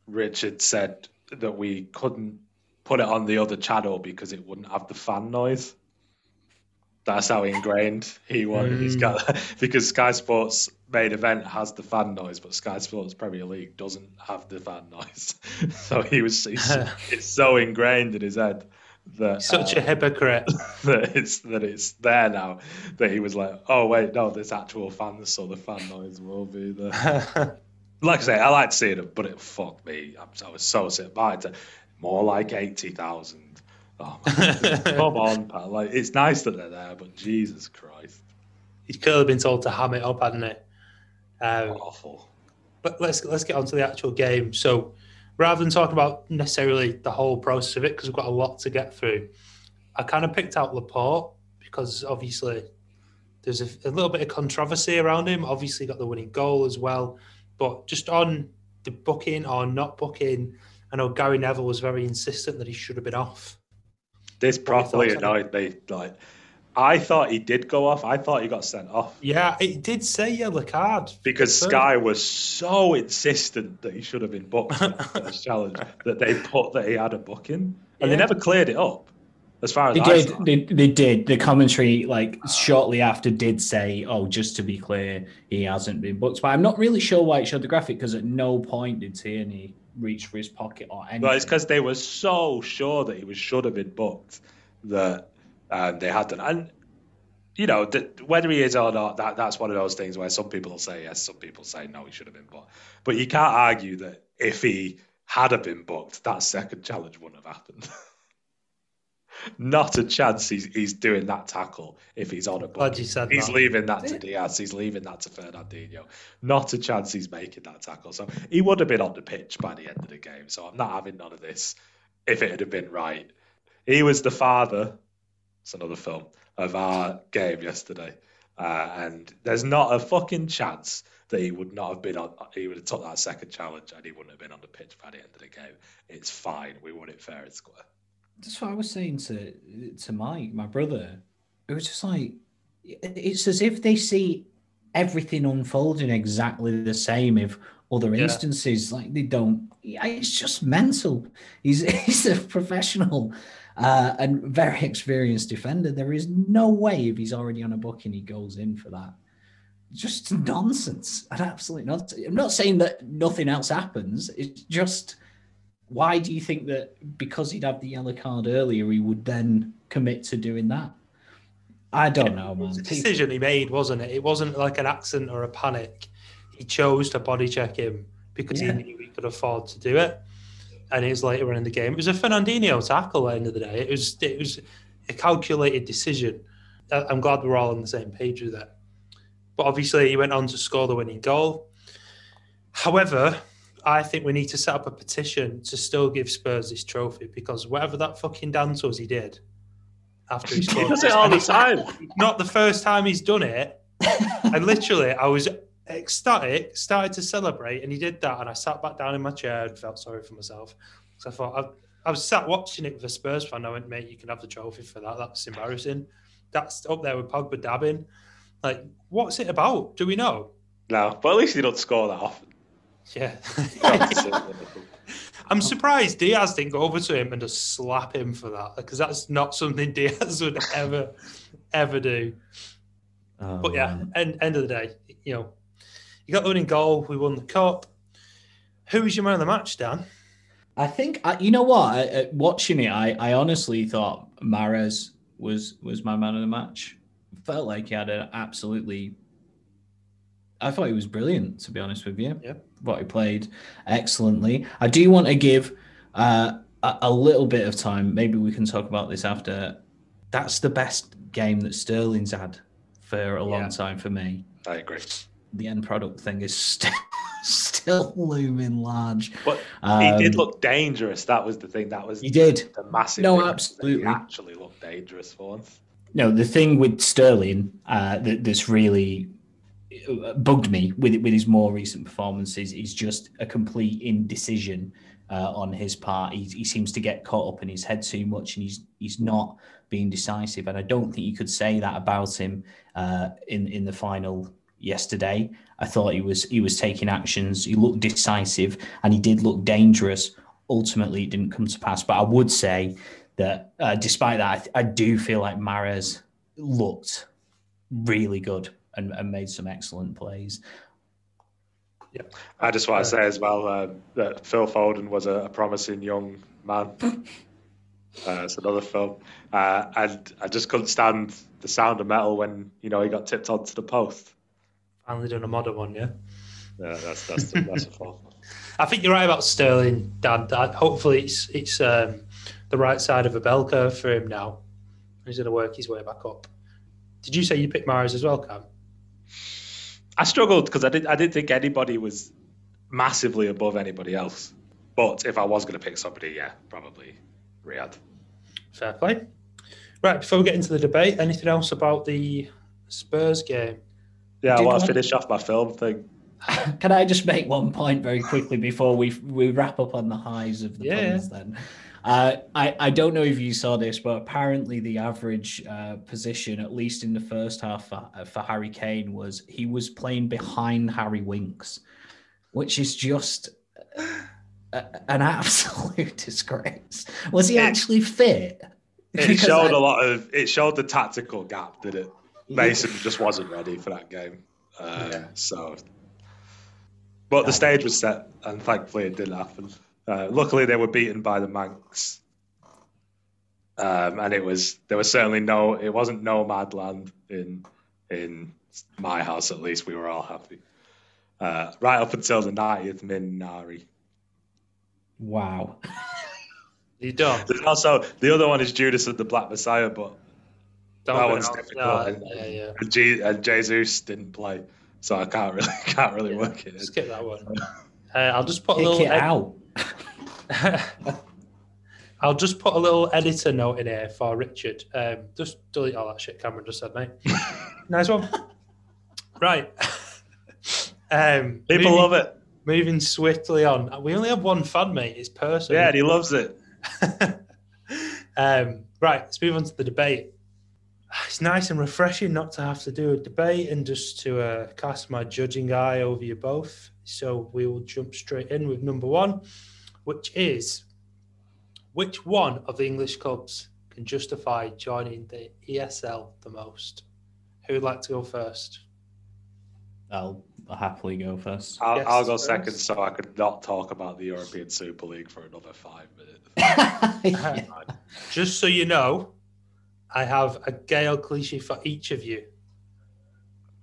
Richard said that we couldn't put it on the other channel because it wouldn't have the fan noise. That's how ingrained he was. Mm. He's got because Sky Sports main event has the fan noise, but Sky Sports Premier League doesn't have the fan noise. so he was it's so ingrained in his head that such uh, a hypocrite that it's that it's there now that he was like, oh wait, no, there's actual fans, so the fan noise will be there. like I say, I like seeing it, but it fucked me. I was so sick. By it, more like eighty thousand. Oh, come on, pal. Like it's nice that they're there, but Jesus Christ, he could have been told to ham it up, hadn't he? Um, Awful. But let's let's get on to the actual game. So rather than talking about necessarily the whole process of it, because we've got a lot to get through, I kind of picked out Laporte because obviously there's a, a, little bit of controversy around him. Obviously, got the winning goal as well, but just on the booking or not booking, I know Gary Neville was very insistent that he should have been off. This properly annoyed me. Like I thought he did go off. I thought he got sent off. Yeah, it did say yellow card because Sky was so insistent that he should have been booked for this challenge that they put that he had a booking, and yeah. they never cleared it up. As far as they I did, they, they, did. The commentary, like shortly after, did say, "Oh, just to be clear, he hasn't been booked." But I'm not really sure why it showed the graphic because at no point did Tierney reach for his pocket or anything. Well, it's because they were so sure that he was should have been booked that and they hadn't. And you know, whether he is or not, that that's one of those things where some people will say yes, some people say no, he should have been booked. But you can't argue that if he had have been booked, that second challenge wouldn't have happened. Not a chance he's, he's doing that tackle if he's on a book. He's that. leaving that to Dias. He's leaving that to Fernandinho. Not a chance he's making that tackle. So he would have been on the pitch by the end of the game. So I'm not having none of this if it had been right. He was the father it's another film of our game yesterday. Uh, and there's not a fucking chance that he would not have been on. He would have took that second challenge, and he wouldn't have been on the pitch by the end of the game. It's fine. We won it fair and square. That's what I was saying to to Mike, my brother. It was just like it's as if they see everything unfolding exactly the same. If other yeah. instances, like they don't. It's just mental. He's he's a professional uh, and very experienced defender. There is no way if he's already on a booking, he goes in for that. Just nonsense. An absolute nonsense. I'm not saying that nothing else happens. It's just why do you think that because he'd have the yellow card earlier, he would then commit to doing that? I don't know, man. It was a decision he made, wasn't it? It wasn't like an accident or a panic. He chose to body check him because yeah. he knew he could afford to do it and it was later on in the game. It was a Fernandinho tackle at the end of the day. It was it was a calculated decision. I'm glad we're all on the same page with that. But obviously, he went on to score the winning goal. However, I think we need to set up a petition to still give Spurs this trophy because whatever that fucking dance was he did after he scored, he does it all the time. Not the first time he's done it. and literally, I was ecstatic, started to celebrate, and he did that. And I sat back down in my chair and felt sorry for myself. So I thought, I, I was sat watching it with a Spurs fan. I went, mate, you can have the trophy for that. That's embarrassing. That's up there with Pogba dabbing. Like, what's it about? Do we know? No, but at least he don't score that often. Yeah. I'm surprised Dias didn't go over to him and just slap him for that because that's not something Dias would ever, ever do. Oh, but yeah, end, end of the day, you know, you got the winning goal. We won the cup. Who was your man of the match, Dan? I think you know what. I, watching it, I, I honestly thought Mahrez was was my man of the match. Felt like he had an absolutely. I thought he was brilliant, to be honest with you. Yeah, what he played excellently. I do want to give uh, a, a little bit of time. Maybe we can talk about this after. That's the best game that Sterling's had for a long yeah. time for me. I agree the end product thing is still still looming large. But um, he did look dangerous. That was the thing. That was he did the massive. No, absolutely. actually looked dangerous for once. No, the thing with Sterling uh, that, that's really bugged me with with his more recent performances is just a complete indecision uh, on his part. He, he seems to get caught up in his head too much, and he's he's not being decisive. And I don't think you could say that about him uh, in in the final yesterday. I thought he was he was taking actions. He looked decisive, and he did look dangerous. Ultimately, it didn't come to pass. But I would say that uh, despite that, I, I do feel like Mahrez looked really good and, and made some excellent plays. Yeah, I just want to say as well uh, that Phil Foden was a, a promising young man. uh, it's another film, uh, and I just couldn't stand the sound of metal when you know he got tipped onto the post. Finally done a modern one, yeah. Yeah, that's that's that's a fault. I think you're right about Sterling, Dan. That hopefully it's it's um, the right side of a bell curve for him now. He's going to work his way back up. Did you say you picked Mahrez as well, Cam? I struggled because I did I didn't think anybody was massively above anybody else. But if I was going to pick somebody, yeah, probably Riyad. Fair play. Right, before we get into the debate, anything else about the Spurs game? Yeah, I want to finish off my film thing. Can I just make one point very quickly before we we wrap up on the highs of the yeah. puns then? Uh, I, I don't know if you saw this, but apparently the average uh, position, at least in the first half for, for, Harry Kane, was he was playing behind Harry Winks, which is just a, an absolute disgrace. Was he actually fit? It showed I, a lot of. It showed the tactical gap, did it? Mason yeah. just wasn't ready for that game. Uh, yeah. So, but the stage was set, and thankfully it didn't happen. Uh, luckily, they were beaten by the Manx, um, and it was there was certainly no it wasn't no mad land in in my house at least. We were all happy uh, right up until the 90th min Nari. Wow. you don't. There's also the other one is Judas of the Black Messiah, but don't that one's difficult. No, and, yeah, yeah. And, G- and Jesus didn't play, so I can't really can't really yeah, work it. Skip that one. Uh, I'll just put a little. It out. I'll just put a little editor note in here for Richard. Um, just delete all that shit Cameron just said, mate. nice one. Right. Um, People moving, love it. Moving swiftly on. We only have one fan, mate. It's personal. Yeah, and he loves it. um, right, let's move on to the debate. It's nice and refreshing not to have to do a debate and just to uh, cast my judging eye over you both. So we will jump straight in with number one, which is which one of the English clubs can justify joining the ESL the most? Who would like to go first? I'll happily go first. I'll, yes, I'll go first. second so I could not talk about the European Super League for another five minutes. Just so you know, I have a Gael cliche for each of you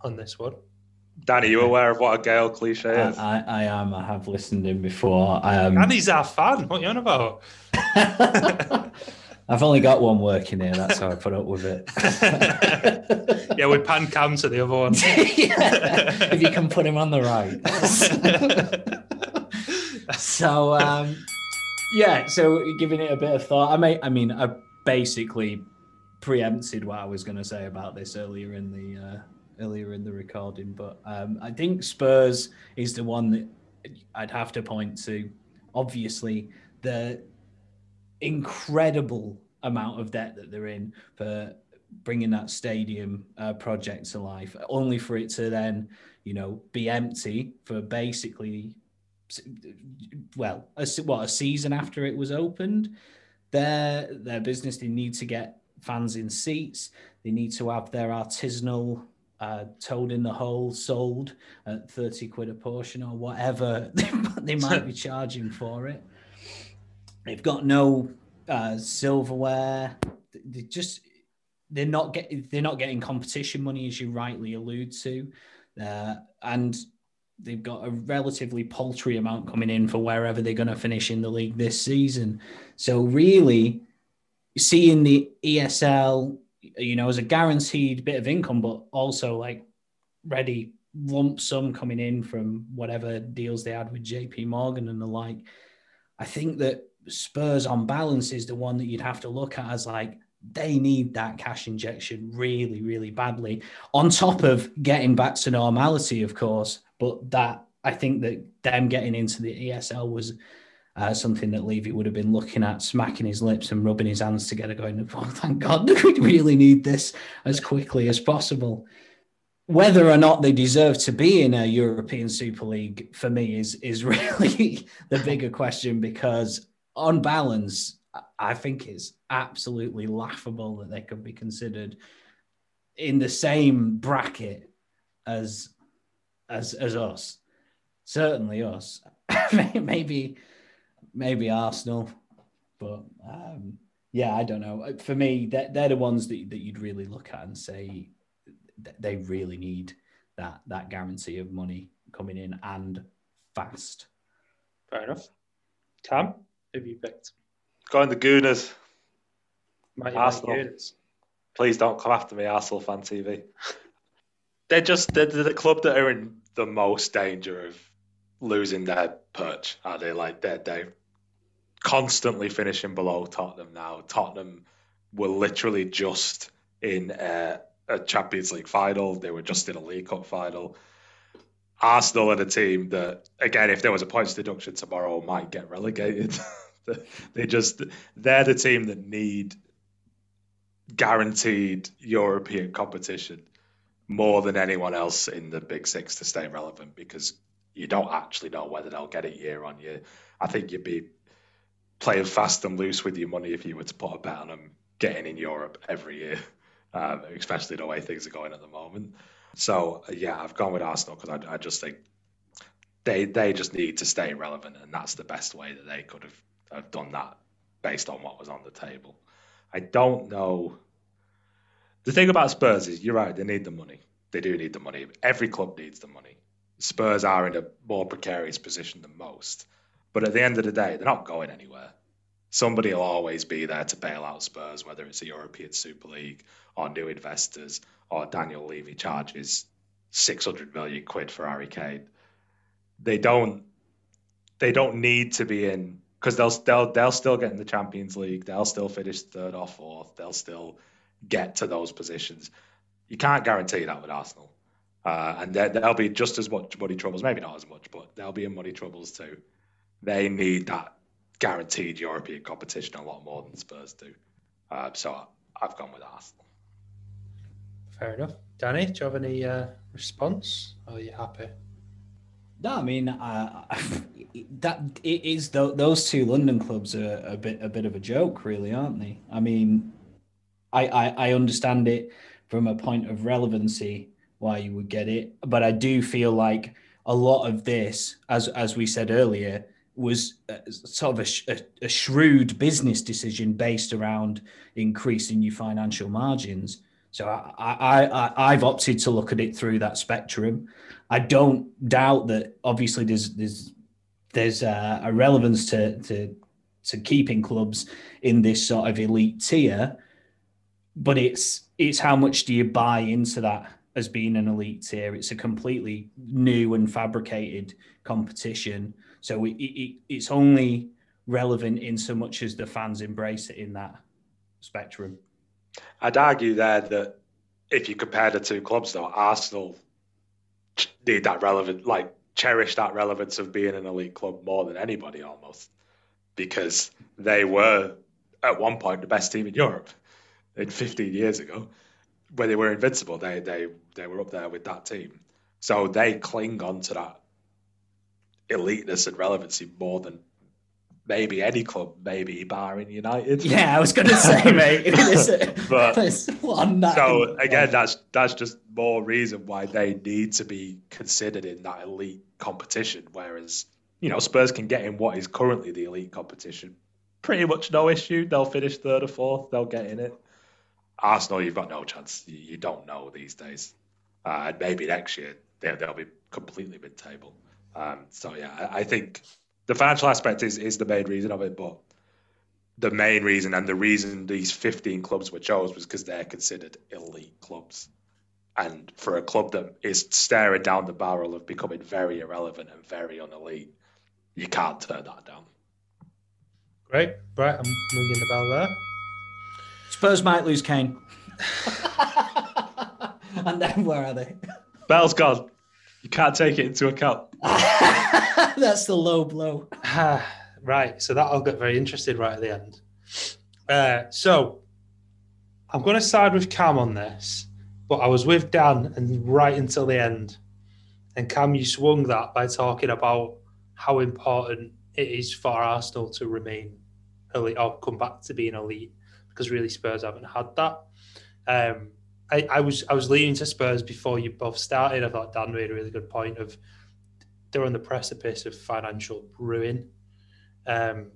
on this one. Danny, you aware of what a Gael cliche is? I, I, I am. I have listened in before. Um, Danny's our fan. What are you on about? I've only got one working here. That's how I put up with it. yeah, we pan cam to the other one. yeah, if you can put him on the right. so, um, yeah. So, giving it a bit of thought, I may. I mean, I basically preempted what I was going to say about this earlier in the uh, earlier in the recording, but um, I think Spurs is the one that I'd have to point to. Obviously, the incredible amount of debt that they're in for bringing that stadium uh, project to life, only for it to then, you know, be empty for basically, well, a, what a season after it was opened. Their their business, they need to get fans in seats. They need to have their artisanal uh, toad in the hole sold at 30 quid a portion or whatever they might be charging for it. They've got no uh, silverware. They just they're not getting they're not getting competition money as you rightly allude to, uh, and they've got a relatively paltry amount coming in for wherever they're going to finish in the league this season. So really, seeing the ESL, you know, as a guaranteed bit of income, but also like ready lump sum coming in from whatever deals they had with JP Morgan and the like. I think that Spurs on balance is the one that you'd have to look at as like they need that cash injection really, really badly. On top of getting back to normality, of course, but that I think that them getting into the ESL was uh, something that Levy would have been looking at, smacking his lips and rubbing his hands together, going, "Oh, thank God, we really need this as quickly as possible." Whether or not they deserve to be in a European Super League for me is is really the bigger question because on balance, I think it's absolutely laughable that they could be considered in the same bracket as as as us. Certainly us. maybe maybe Arsenal, but um, yeah, I don't know. For me, they're, they're the ones that, that you'd really look at and say they really need that that guarantee of money coming in and fast. Fair enough. Cam, who have you picked? Going the Gooners. Might Arsenal. Gooners? Please don't come after me, Arsenal fan TV. they're just they're, they're the club that are in the most danger of losing their perch. Are they like they're they're constantly finishing below Tottenham now? Tottenham were literally just in a, a Champions League final. They were just in a League Cup final. Arsenal are the team that, again, if there was a points deduction tomorrow, might get relegated. they just they're the team that need guaranteed European competition more than anyone else in the Big Six to stay relevant because you don't actually know whether they'll get it year on year. I think you'd be playing fast and loose with your money if you were to put a bet on them getting in Europe every year, um, especially the way things are going at the moment. So yeah, I've gone with Arsenal because I, I just think they they just need to stay relevant, and that's the best way that they could have have done that based on what was on the table. I don't know. The thing about Spurs is you're right, they need the money. They do need the money. Every club needs the money. Spurs are in a more precarious position than most. But at the end of the day, they're not going anywhere. Somebody will always be there to bail out Spurs, whether it's a European Super League or new investors or Daniel Levy charges 600 million quid for Harry Kane. They don't they don't need to be in because they'll they'll they'll still get in the Champions League. They'll still finish third or fourth. They'll still get to those positions. You can't guarantee that with Arsenal, uh, and there, will be just as much money troubles. Maybe not as much, but there'll be in money troubles too. They need that guaranteed European competition a lot more than Spurs do. Uh, so I've gone with Arsenal. Fair enough, Danny. Do you have any uh, response? Or are you happy? No, I mean uh, that it is th- those two London clubs are a bit a bit of a joke, really, aren't they? I mean, I, I, I understand it from a point of relevancy why you would get it, but I do feel like a lot of this, as as we said earlier, was sort of a, a, a shrewd business decision based around increasing your financial margins. So I, I, I've opted to look at it through that spectrum. I don't doubt that obviously there's there's there's a, a relevance to, to to keeping clubs in this sort of elite tier, but it's it's how much do you buy into that as being an elite tier? It's a completely new and fabricated competition, so it, it, it's only relevant in so much as the fans embrace it in that spectrum. I'd argue there that if you compare the two clubs, though, Arsenal need that relevant, like cherish that relevance of being an elite club more than anybody almost, because they were at one point the best team in Europe in 15 years ago, when they were invincible. They they they were up there with that team, so they cling on to that eliteness and relevancy more than maybe any club, maybe barring United. Yeah, I was going to say, mate. but so again, that's that's just more reason why they need to be considered in that elite competition. Whereas you know Spurs can get in what is currently the elite competition, pretty much no issue. They'll finish third or fourth. They'll get in it. Arsenal, you've got no chance. You, you don't know these days. Uh, and maybe next year they'll, they'll be completely mid-table. Um, so yeah, I, I think the financial aspect is is the main reason of it, but the main reason and the reason these 15 clubs were chosen was because they're considered elite clubs. And for a club that is staring down the barrel of becoming very irrelevant and very unelite, you can't turn that down. Great. Right, I'm ringing the bell there. Spurs might lose Kane. and then where are they? Bell's gone. You can't take it into account. That's the low blow. right. So that'll get very interested right at the end. Uh, so I'm going to side with Cam on this, but I was with Dan and right until the end. And Cam, you swung that by talking about how important it is for Arsenal to remain elite or come back to being elite because really Spurs haven't had that. Um, I, I, was I was leaning to Spurs before you both started. I thought Dan made a really good point of they're on the precipice of financial ruin. Um,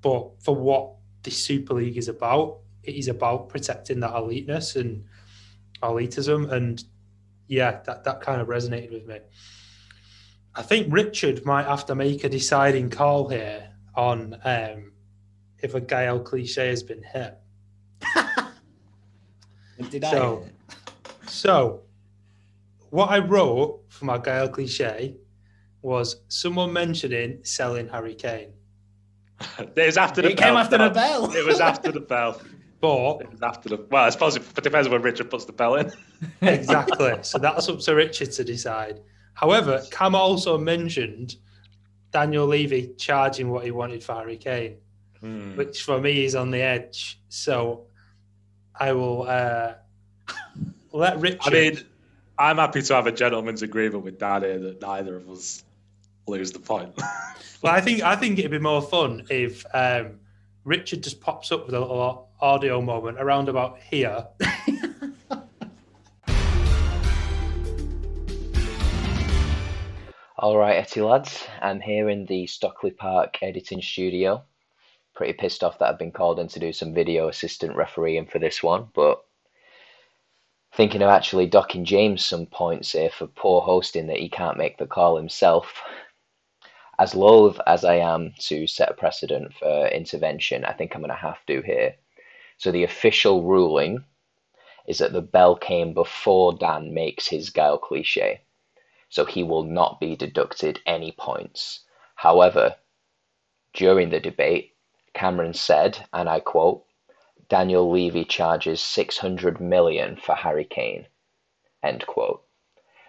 but for what the Super League is about, it is about protecting that eliteness and elitism. And yeah, that, that kind of resonated with me. I think Richard might have to make a deciding call here on um, if a Gael cliche has been hit. Did so, I? So, what I wrote for my Gael cliche was someone mentioning selling Harry Kane. it was after the it bell. came after the bell. it was after the bell. But it was after the well, I suppose it depends when Richard puts the bell in. exactly. So that's up to Richard to decide. However, Cam also mentioned Daniel Levy charging what he wanted for Harry Kane, hmm. which for me is on the edge. So I will uh, let Richard. I mean, I'm happy to have a gentleman's agreement with Dan here that neither of us lose the point. well, I think I think it'd be more fun if um, Richard just pops up with a little audio moment around about here. All right, Etty lads, I'm here in the Stockley Park editing studio pretty pissed off that I've been called in to do some video assistant refereeing for this one, but thinking of actually docking James some points here for poor hosting that he can't make the call himself. As loath as I am to set a precedent for intervention, I think I'm going to have to here. So the official ruling is that the bell came before Dan makes his Gael cliche. So he will not be deducted any points. However, during the debate, Cameron said, and I quote, Daniel Levy charges 600 million for Harry Kane, end quote,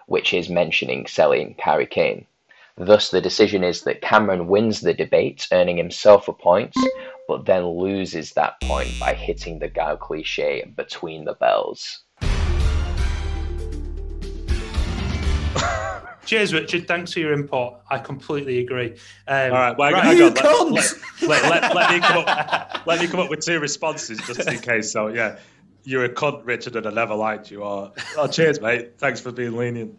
which is mentioning selling Harry Kane. Thus, the decision is that Cameron wins the debate, earning himself a point, but then loses that point by hitting the Gael cliche between the bells. Cheers, Richard. Thanks for your input. I completely agree. Um, All right, well, right. You let, let, let, let, me come up, let me come up with two responses just in case. So, yeah, you're a cunt, Richard, and I never liked you. Or, oh, cheers, mate. Thanks for being lenient.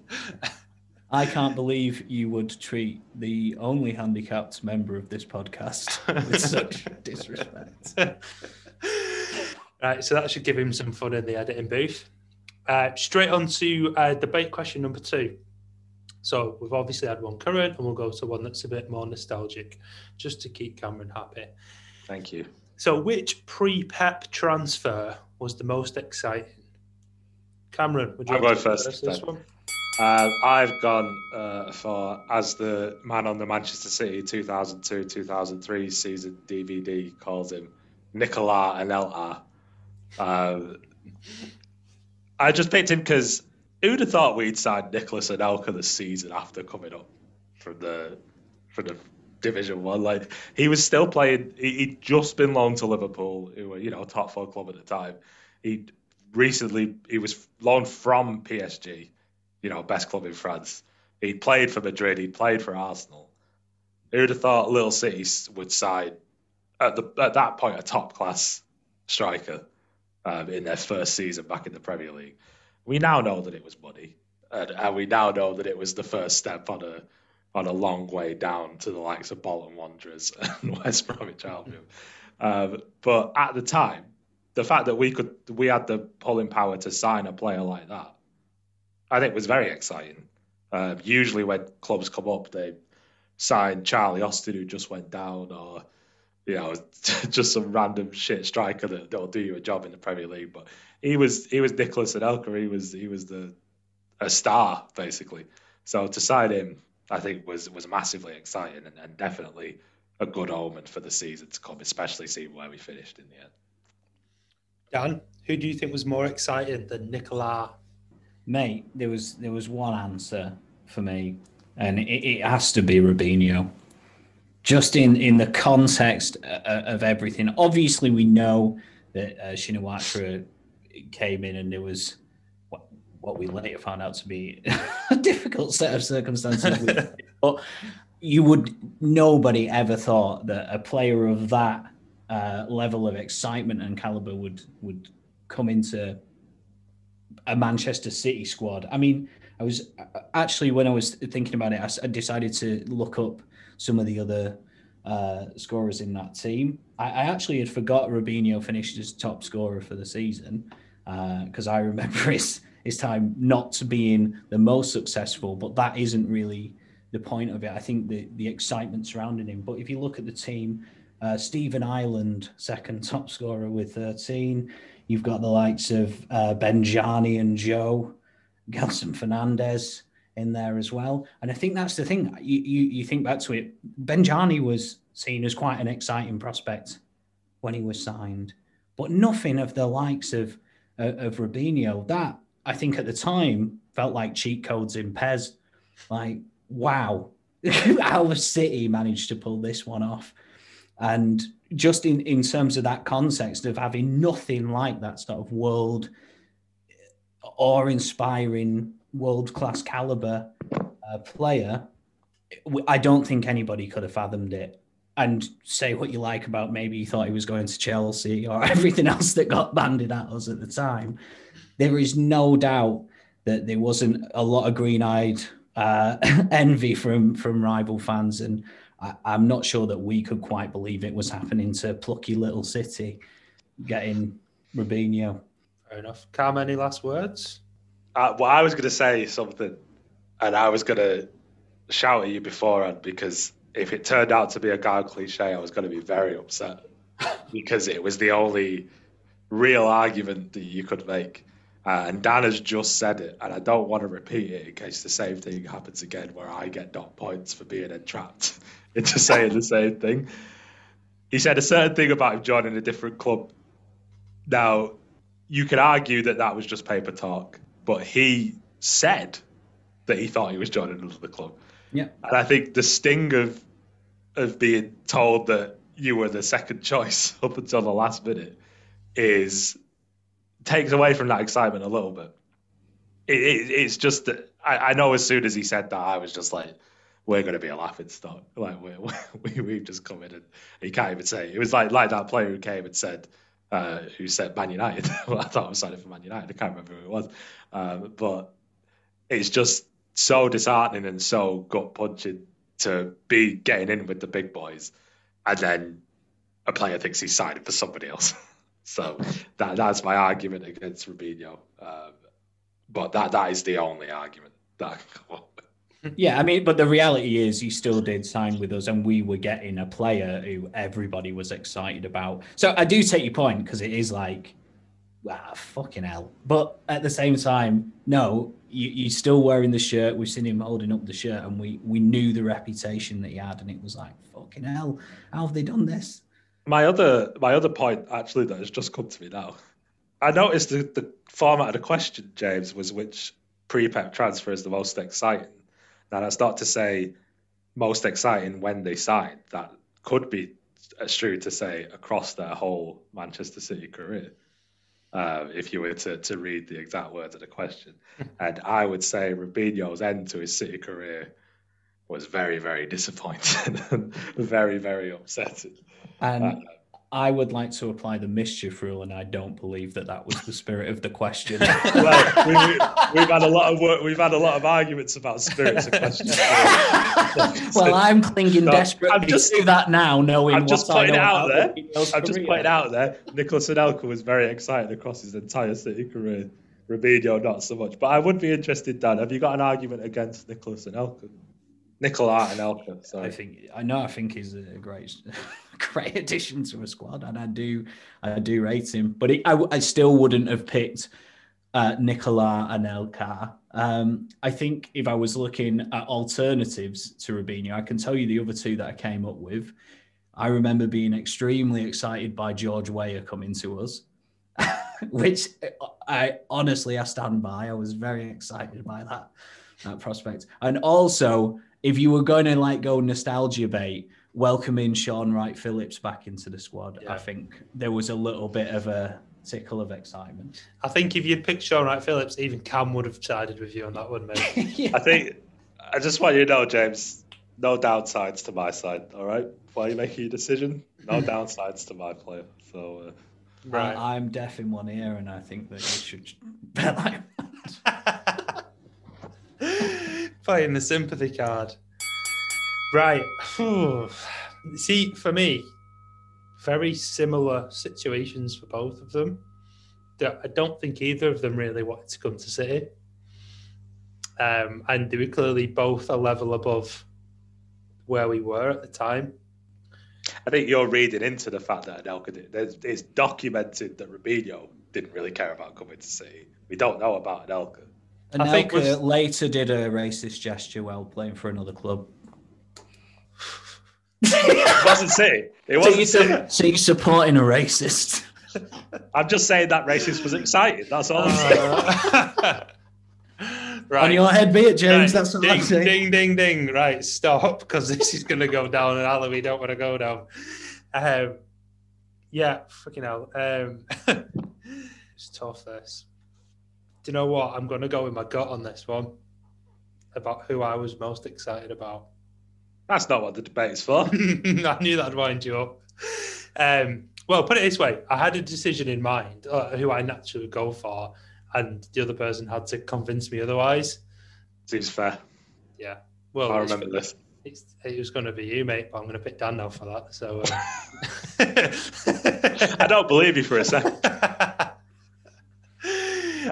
I can't believe you would treat the only handicapped member of this podcast with such disrespect. right, so that should give him some fun in the editing booth. Uh, straight on to uh, debate question number two. So we've obviously had one current, and we'll go to one that's a bit more nostalgic, just to keep Cameron happy. Thank you. So, which pre-Pep transfer was the most exciting? Cameron, would you? I'll go first. This one? Uh, I've gone uh, for as the man on the Manchester City 2002-2003 season DVD calls him, Nicolas Anelka. Uh, I just picked him because Who'd have thought we'd signed and Anelka the season after coming up from the from the Division One? Like he was still playing. He, would just been loaned to Liverpool, who were you know top four club at the time. He recently he was loaned from PSG, you know best club in France. He played for Madrid. He played for Arsenal. Who'd have thought Little City would sign at the at that point a top class striker um, in their first season back in the Premier League? We now know that it was money, and, and, we now know that it was the first step on a on a long way down to the likes of Bolton Wanderers and West Bromwich Albion. Um, but at the time, the fact that we could we had the pulling power to sign a player like that, I think was very exciting. Uh, usually, when clubs come up, they sign Charlie Austin, who just went down, or you know, just some random shit striker that, that'll do you a job in the Premier League. But he was he was Nicolas Anelka. He was he was the a star basically. So to sign him, I think was was massively exciting and, and definitely a good omen for the season to come, especially seeing where we finished in the end. Dan, who do you think was more exciting than Nicola? Mate, there was there was one answer for me, and it, it has to be Robinho. Just in in the context uh, uh, of everything, obviously we know that uh, Shinawatra came in and there was what, what we later found out to be a difficult set of circumstances. but you would nobody ever thought that a player of that uh, level of excitement and caliber would would come into a Manchester City squad. I mean, I was actually when I was thinking about it, I, decided to look up some of the other uh, scorers in that team. I, I, actually had forgot Robinho finished as top scorer for the season because uh, I remember his his time not being the most successful, but that isn't really the point of it. I think the the excitement surrounding him. But if you look at the team, uh, Stephen Ireland, second top scorer with 13. You've got the likes of uh, Benjani and Joe, Gelson Fernandes in there as well. And I think that's the thing. You, you, you think back to it, Benjani was seen as quite an exciting prospect when he was signed, but nothing of the likes of, uh, of Robinho. That, I think at the time, felt like cheat codes in PES. Like, wow, how the City managed to pull this one off. And just in, in terms of that context of having nothing like that sort of world or inspiring world class caliber uh, player, I don't think anybody could have fathomed it. And say what you like about maybe you thought he was going to Chelsea or everything else that got banded at us at the time. There is no doubt that there wasn't a lot of green eyed uh, envy from from rival fans and I, am not sure that we could quite believe it was happening to plucky little City getting Robinho. Fair enough. Cam, any last words? Uh, well, I was going to say something, and I was going to shout at you beforehand because if it turned out to be a guy cliche, I was going to be very upset because it was the only real argument that you could make. Uh, and Dan has just said it, and I don't want to repeat it in case the same thing happens again where I get dot points for being entrapped into saying the same thing. He said a certain thing about him joining a different club. Now, you could argue that that was just paper talk, but he said that he thought he was joining another club. Yeah. And I think the sting of of being told that you were the second choice up until the last minute is takes away from that excitement a little bit. It, it, it's just that I, I, know as soon as he said that, I was just like, we're going to be a laughing stock. Like we we we've just come in and he can't even say it was like like that player who came and said uh, who said Man United. well, I thought I was signing for Man United. I can't remember who it was, um, but it's just so disheartening and so gut punching to be getting in with the big boys, and then a player thinks he's signing for somebody else. so that that's my argument against Robinho. Um, but that that is the only argument that I can come up yeah, I mean, but the reality is, he still did sign with us, and we were getting a player who everybody was excited about. So I do take your point because it is like, ah, fucking hell. But at the same time, no, you, you're still wearing the shirt. We've seen him holding up the shirt, and we we knew the reputation that he had, and it was like, fucking hell, how have they done this? My other my other point actually that has just come to me now. I noticed the, the format of the question, James, was which pre-pep transfer is the most exciting and I start to say most exciting when they signed, that could be true to say across their whole Manchester City career. Uh, if you were to, to read the exact words of the question. and I would say Robinho's end to his City career was very, very disappointing and very, very upsetting. And uh, I would like to apply the mischief rule, and I don't believe that that was the spirit of the question. well, we, have had a lot of work. We've had a lot of arguments about spirits of questions. well, I'm clinging so desperately I'm just, to that now, knowing I'm just putting it out there. I'm just putting it out there. Nicolas Anelka was very excited across his entire City career. Robinho, not so much. But I would be interested, Dan. Have you got an argument against Nicolas Anelka? Nicola Anelka. Sorry. I think I know. I think he's a great, great addition to a squad, and I do, I do rate him. But I, I still wouldn't have picked uh, Nicola Anelka. Um, I think if I was looking at alternatives to Robinho, I can tell you the other two that I came up with. I remember being extremely excited by George Weah coming to us. which I honestly I stand by. I was very excited by that that prospect. And also, if you were going to like go nostalgia bait, welcoming Shaun Wright-Phillips back into the squad, yeah. I think there was a little bit of a tickle of excitement. I think if you'd picked Shaun Wright-Phillips, even Cam would have sided with you on that one, mate. yeah. I think I just want you to know, James, no downsides to my side. All right, while you're making your decision, no downsides to my player. So. Uh, right. I, am deaf in one ear, and I think that you should bet like Playing the sympathy card. Right. See, for me, very similar situations for both of them. I don't think either of them really wanted to come to City. Um, and they were clearly both a level above where we were at the time. I think you're reading into the fact that Anelka It's documented that Robinho didn't really care about coming to City. We don't know about Anelka. Anelka I think was... later did a racist gesture while playing for another club. it wasn't City. It wasn't so City. So you're supporting a racist. I'm just saying that racist was excited. That's all I'm saying. Right. On your head be it, James. Right. That's what ding, I'm saying. Ding, ding, ding. Right, stop, because this is going to go down an alley we don't want to go down. Um, yeah, fucking hell. Um, it's tough, this. Do you know what? I'm going to go with my gut on this one about who I was most excited about. That's not what the debate is for. I knew that'd wind you up. Um, well, put it this way: I had a decision in mind uh, who I naturally go for, and the other person had to convince me otherwise. Seems fair. Yeah. Well, I remember this. it was going to be you, mate, but I'm going to pick Dan now for that. So uh... I don't believe you for a second.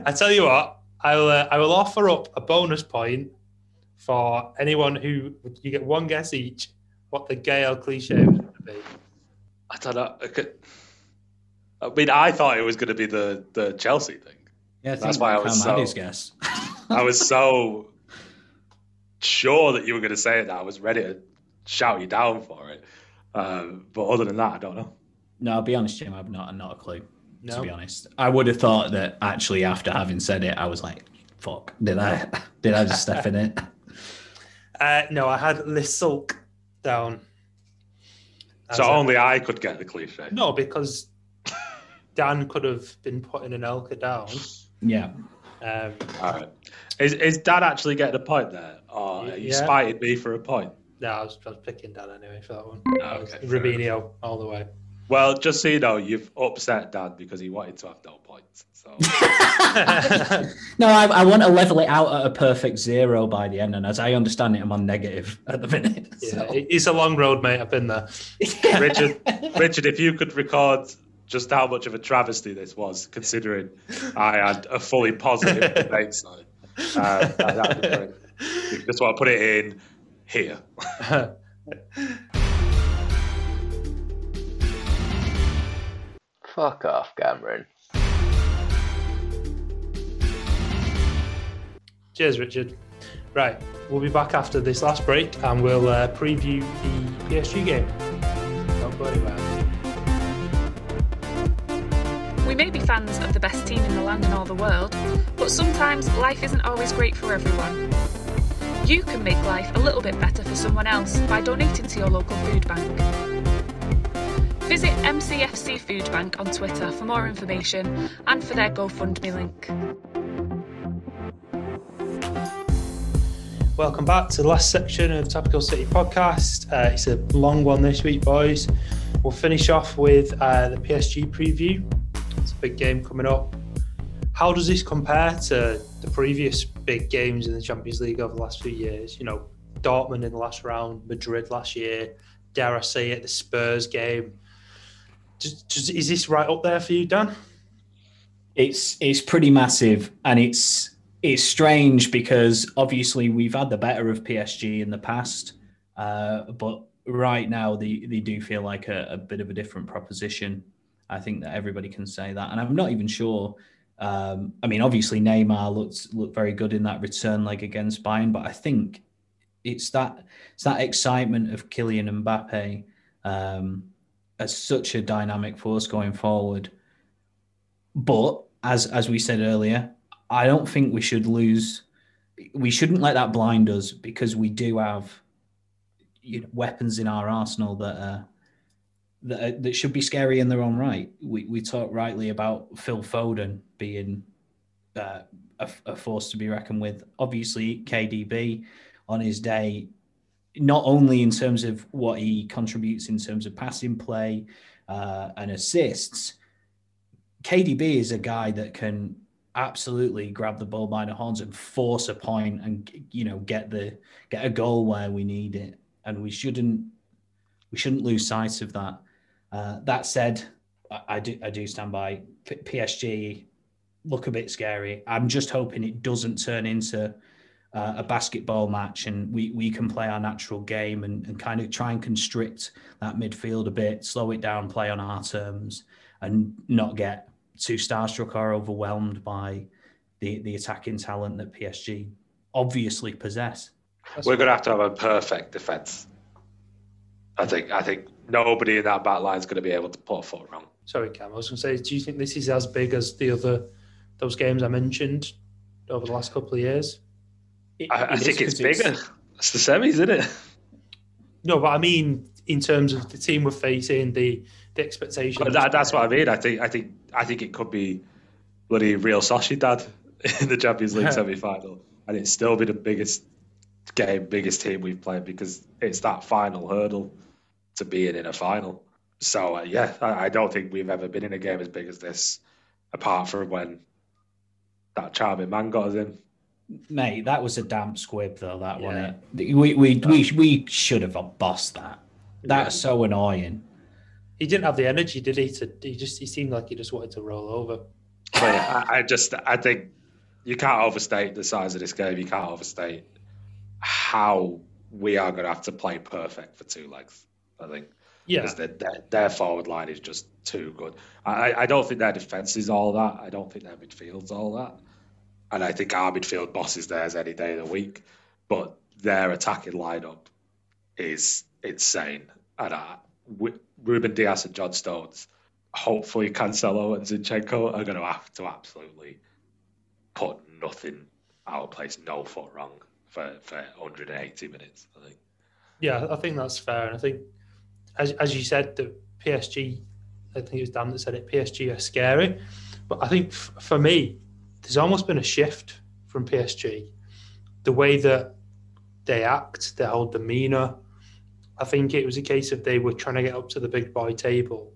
I tell you what, I'll uh, I will offer up a bonus point for anyone who you get one guess each what the Gayle cliche was going to be. I don't know. I mean, I thought it was going to be the the Chelsea thing. Yeah, that's why I was so. Guess. I was so sure that you were going to say it. That I was ready to shout you down for it. Um, but other than that, I don't know. No, I'll be honest, Jim. I've not not a clue. No. To be honest, I would have thought that actually after having said it, I was like, "Fuck, did I? Did I just step in it?" Uh, no, I had Lissulk down. So only I could get the cliche. No, because Dan could have been putting Anelka down. Yeah. Um, All right. Is, is Dan actually getting a point there? Or yeah. you spited me for a point? No, I was, I was picking Dan anyway for that one. Oh, okay, Robinho all the way. Well, just so you know, you've upset Dad because he wanted to have no points. So. no, I, I, want to level it out at a perfect zero by the end, and as I understand it, I'm on negative at the minute. Yeah, so. it's a long road, mate. I've been there. Richard, Richard, if you could record just how much of a travesty this was, considering I had a fully positive debate side. Uh, that would be great. Just want to put it in here. Fuck off, Cameron. Cheers, Richard. Right, we'll be back after this last break and we'll uh, preview the PSG game. Don't go anywhere. We may be fans of the best team in the land and all the world, but sometimes life isn't always great for everyone. You can make life a little bit better for someone else by donating to your local food bank. Visit MCFC Food Bank on Twitter for more information and for their GoFundMe link. Welcome back to the last section of Topical City podcast. Uh, it's a long one this week, boys. We'll finish off with uh, the PSG preview it's a big game coming up. How does this compare to the previous big games in the Champions League over the last few years? You know, Dortmund in the last round, Madrid last year, dare I say it, the Spurs game. Just, just, is this right up there for you, Dan? It's it's pretty massive, and it's it's strange because obviously we've had the better of PSG in the past, uh, but right now they, they do feel like a, a bit of a different proposition. I think that everybody can say that, and I'm not even sure. Um, I mean, obviously Neymar looked looked very good in that return leg against Bayern, but I think it's that it's that excitement of Kylian Mbappe um, as such a dynamic force going forward. but as as we said earlier, I don't think we should lose. We shouldn't let that blind us because we do have you know, weapons in our arsenal that are, that that should be scary in their own right. We we talked rightly about Phil Foden being uh, a, a force to be reckoned with. Obviously, KDB on his day, not only in terms of what he contributes in terms of passing play uh, and assists, KDB is a guy that can absolutely grab the ball by the horns and force a point and you know get the get a goal where we need it. And we shouldn't we shouldn't lose sight of that. Uh, that said I, I, do i do stand by psg look a bit scary. I'm just hoping it doesn't turn into uh, a basketball match and we we can play our natural game and, and kind of try and constrict that midfield a bit slow it down play on our terms and not get too starstruck or overwhelmed by the the attacking talent that PSG obviously possess. That's We're going to have to have a perfect defense. I think. I think nobody in that back line is going to be able to put a foot wrong. Sorry, Cam. I was going to say, do you think this is as big as the other those games I mentioned over the last couple of years? It, I, I think it's bigger. It's, it's the semis, isn't it? No, but I mean, in terms of the team we're facing, the the expectation. That, that's what I mean. I think I think I think it could be bloody Real Sociedad in the Champions League semi final, and it'd still be the biggest game, biggest team we've played because it's that final hurdle to being in a final. So uh, yeah, I, I, don't think we've ever been in a game as big as this, apart from when that charming man got us in. Mate, that was a damp squib though. That yeah. one, we we we we should have bossed that. That's yeah. so annoying he didn't have the energy, did he? To he just he seemed like he just wanted to roll over. But I, I just I think you can't overstate the size of this game. You can't overstate how we are going to have to play perfect for two legs. I think. Yeah. Their, their, their, forward line is just too good. I, I don't think their defense is all that. I don't think their midfield's all that. And I think our midfield bosses theirs any day of the week. But their attacking lineup is insane. And uh, I, Ruben Dias and John Stones, hopefully Cancelo and Zinchenko are going to have to absolutely put nothing out of place, no foot wrong for, for 180 minutes, I think. Yeah, I think that's fair. And I think, as, as you said, the PSG, I think it was Dan that said it, PSG are scary. But I think f- for me, there's almost been a shift from PSG. The way that they act, their whole demeanour, I think it was a case of they were trying to get up to the big boy table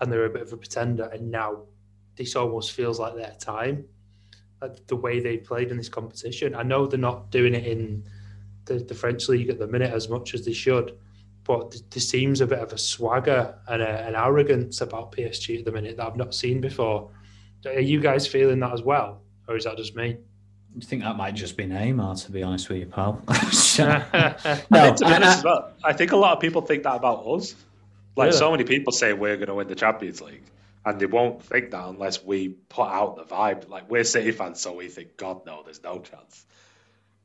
and they're a bit of a pretender. And now this almost feels like their time, like the way they played in this competition. I know they're not doing it in the, the French league at the minute as much as they should, but there seems a bit of a swagger and a, an arrogance about PSG at the minute that I've not seen before. Are you guys feeling that as well, or is that just me? I think that might just be Neymar, to be honest with you, pal. no, I, I, I, think a lot of people think that about us. Like so many people say we're going to win the Champions League, and they won't think that unless we put out the vibe. Like we're City fans, so we think, God no, there's no chance.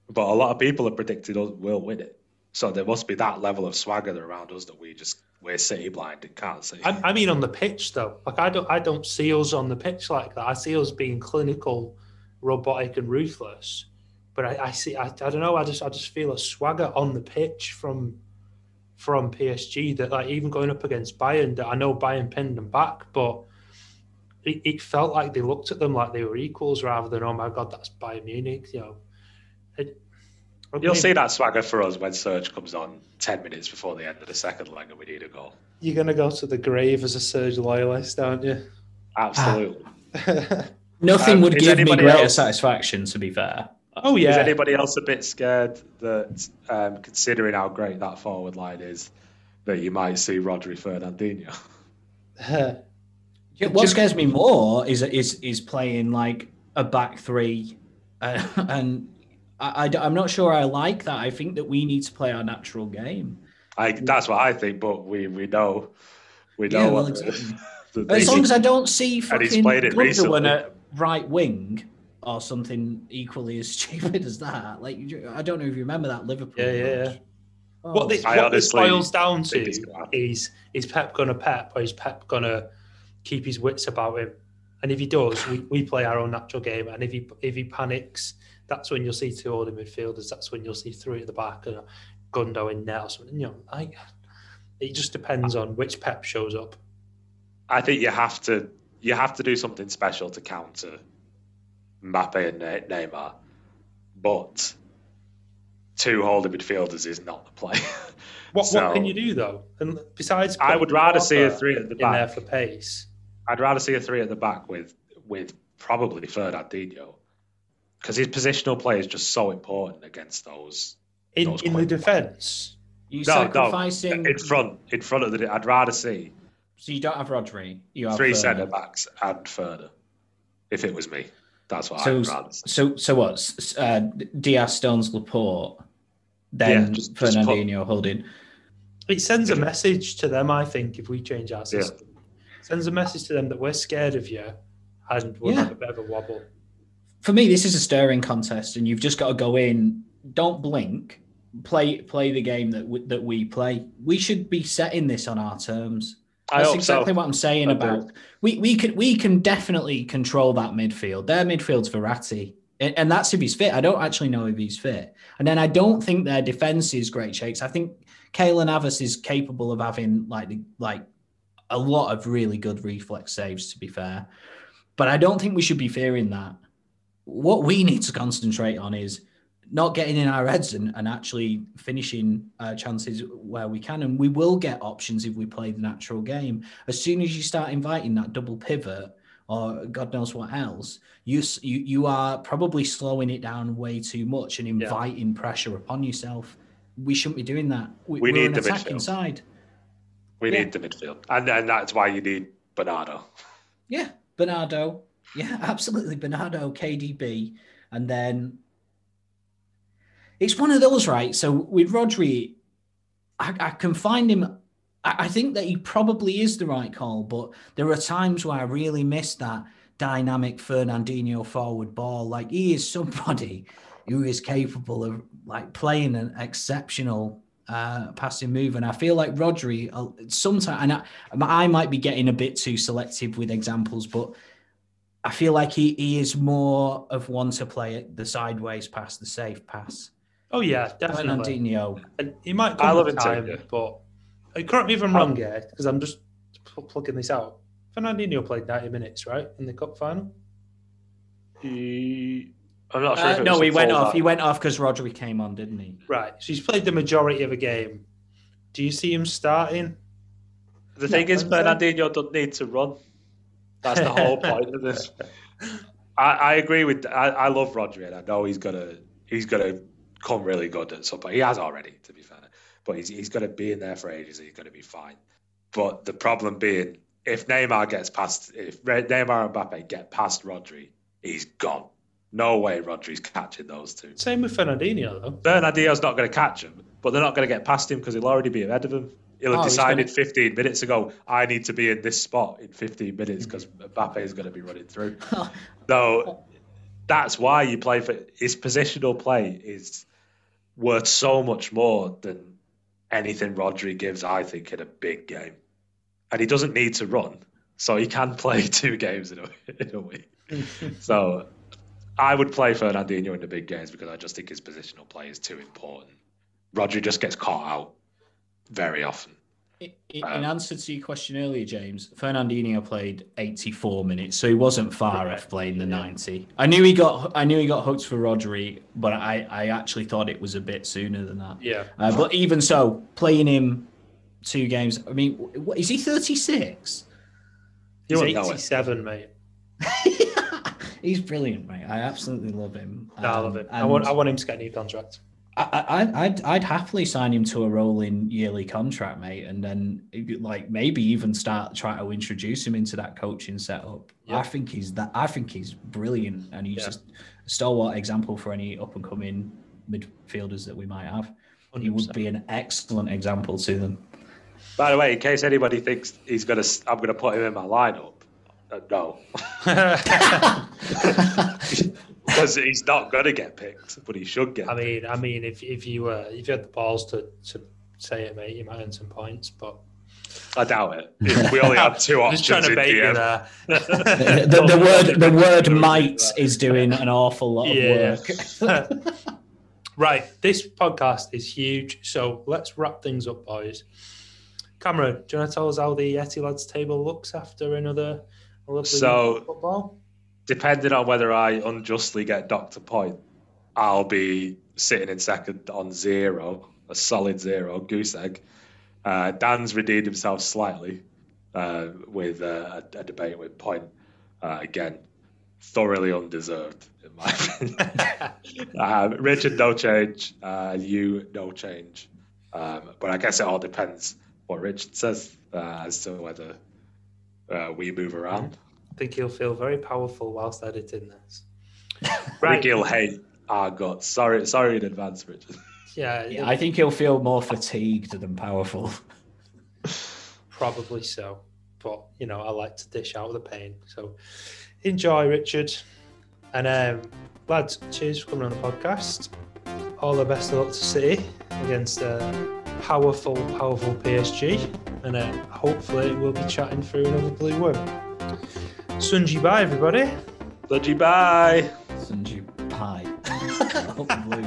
But a lot of people have predicted us will win it. So there must be that level of swagger around us that we just we're City blind and can't see. I, I mean, on the pitch though, like I don't I don't see us on the pitch like that. I see us being clinical robotic and ruthless. But I, I see, I, I don't know. I just, I just feel a swagger on the pitch from, from PSG that, like, even going up against Bayern, that I know Bayern pinned them back, but it, it felt like they looked at them like they were equals rather than, oh my god, that's Bayern Munich. You know, it, You'll see that swagger for us when Serge comes on 10 minutes before the end of the second leg and we need a goal. You're going to go to the grave as a Serge loyalist, aren't you? Absolutely. Nothing um, would give me greater else, satisfaction, to be fair. Oh yeah. Is anybody else a bit scared that, um, considering how great that forward line is, that you might see Rodri Fernandinho? yeah, what scares me more is is is playing like a back three, uh, and I, I am not sure I like that. I think that we need to play our natural game. I that's what I think, but we we know we know. Yeah, well, exactly. as long as I don't see fucking Gundogan at right wing or something equally as stupid as that. Like I don't know if you remember that Liverpool. Yeah, yeah. yeah. Oh. What this, what this boils down to is is Pep gonna Pep or is Pep gonna keep his wits about him And if he does, we, we play our own natural game. And if he if he panics, that's when you'll see two holding midfielders. That's when you'll see three at the back and Gundo in net or something. You know, I, it just depends on which Pep shows up. I think you have to you have to do something special to counter Mbappe and Neymar, but two holding midfielders is not the play. What, so, what can you do though? And besides, I would rather see a three at the back there for pace. I'd rather see a three at the back with with probably Fernandinho because his positional play is just so important against those. In those in the defence, you no, sacrificing no, in front in front of the. I'd rather see. So you don't have Rodri. You have three centre backs and further. If it was me, that's what so, I'd rather. See. So so what? Uh, Dias, Stones, Laporte, then yeah, just, Fernandinho just put, holding. It sends a message to them, I think, if we change our system. Yeah. Sends a message to them that we're scared of you and we'll yeah. have a bit of a wobble. For me, this is a stirring contest, and you've just got to go in. Don't blink. Play play the game that we, that we play. We should be setting this on our terms. That's exactly so. what I'm saying I about do. we we can we can definitely control that midfield. Their midfield's Verratti. And, and that's if he's fit. I don't actually know if he's fit. And then I don't think their defense is great shakes. I think Keylor Navas is capable of having like like a lot of really good reflex saves. To be fair, but I don't think we should be fearing that. What we need to concentrate on is not getting in our heads and, and actually finishing uh, chances where we can. And we will get options if we play the natural game. As soon as you start inviting that double pivot or God knows what else, you you, you are probably slowing it down way too much and inviting yeah. pressure upon yourself we shouldn't be doing that. We, we need the attacking midfield. side. We yeah. need the midfield, and and that's why you need Bernardo. Yeah, Bernardo. Yeah, absolutely, Bernardo, KDB, and then it's one of those, right? So with Rodri, I, I can find him. I, I think that he probably is the right call, but there are times where I really miss that dynamic Fernandinho forward ball. Like he is somebody who is capable of like playing an exceptional uh, passing move. And I feel like Rodri, uh, sometimes, and I, I, might be getting a bit too selective with examples, but I feel like he, he is more of one to play it the sideways pass, the safe pass. Oh yeah, definitely. Fernandinho. And he might come I love time, too, yeah. but uh, correct me if I'm wrong here, because I'm just plugging this out. Fernandinho played 90 minutes, right, in the cup final. He I'm not sure. Uh, no, he went off. He went off because Rodri came on, didn't he? Right. So he's played the majority of a game. Do you see him starting? The thing is, Fernandinho doesn't need to run. That's the whole point of this. I, I agree with. I, I love Rodri, and I know he's gonna he's gonna come really good at some point. He has already, to be fair, but he's he's gonna be in there for ages. and He's gonna be fine. But the problem being, if Neymar gets past, if Neymar and Mbappe get past Rodri, he's gone. No way Rodri's catching those two. Same with Fernandinho, though. Fernandinho's not going to catch him, but they're not going to get past him because he'll already be ahead of him. He'll have oh, decided gonna... 15 minutes ago, I need to be in this spot in 15 minutes because Mbappe is going to be running through. so that's why you play for his positional play is worth so much more than anything Rodri gives, I think, in a big game. And he doesn't need to run, so he can play two games in a, in a week. so I would play Fernandinho in the big games because I just think his positional play is too important. Rodri just gets caught out very often. In um, answer to your question earlier, James, Fernandinho played 84 minutes, so he wasn't far off playing the 90. I knew he got I knew he got hooked for Rodri, but I, I actually thought it was a bit sooner than that. Yeah. Uh, but even so, playing him two games, I mean, what, is he 36? He's 87, mate. he's brilliant, mate. I absolutely love him. Um, I love him. I want, I want him to get a new contract. I, I, I'd, I'd happily sign him to a rolling yearly contract, mate, and then like maybe even start trying to introduce him into that coaching setup. Yeah. I think he's that. I think he's brilliant, and he's yeah. just a stalwart example for any up and coming midfielders that we might have. 100%. He would be an excellent example to them. By the way, in case anybody thinks he's gonna, I'm gonna put him in my lineup. Uh, no. because he's not going to get picked, but he should get. I mean, picked. I mean, if if you uh, if you had the balls to to say it, mate, you might earn some points. But I doubt it. We only had two options. Just trying to bait you there. the, the word the word might is doing an awful lot of Yeah. work. right, this podcast is huge, so let's wrap things up, boys. Cameron, do you want to tell us how the Etty lads table looks after another lovely So- football? Depending on whether I unjustly get docked a point, I'll be sitting in second on zero, a solid zero, goose egg. Uh, Dan's redeemed himself slightly uh, with uh, a, a debate with point. Uh, again, thoroughly undeserved, in my opinion. um, Richard, no change. Uh, you, no change. Um, but I guess it all depends what Richard says uh, as to whether uh, we move around. I think he'll feel very powerful whilst editing this. I think he'll hate our guts. Sorry, sorry in advance, Richard. Yeah, Yeah, I think he'll feel more fatigued than powerful. probably so. But you know, I like to dish out the pain. So enjoy, Richard. And um, lads, cheers for coming on the podcast. All the best of luck to City against a powerful, powerful PSG. And uh, hopefully we'll be chatting through another blue win. Sunji bye everybody. Love you, bye. Sunji pie. Unbelievable.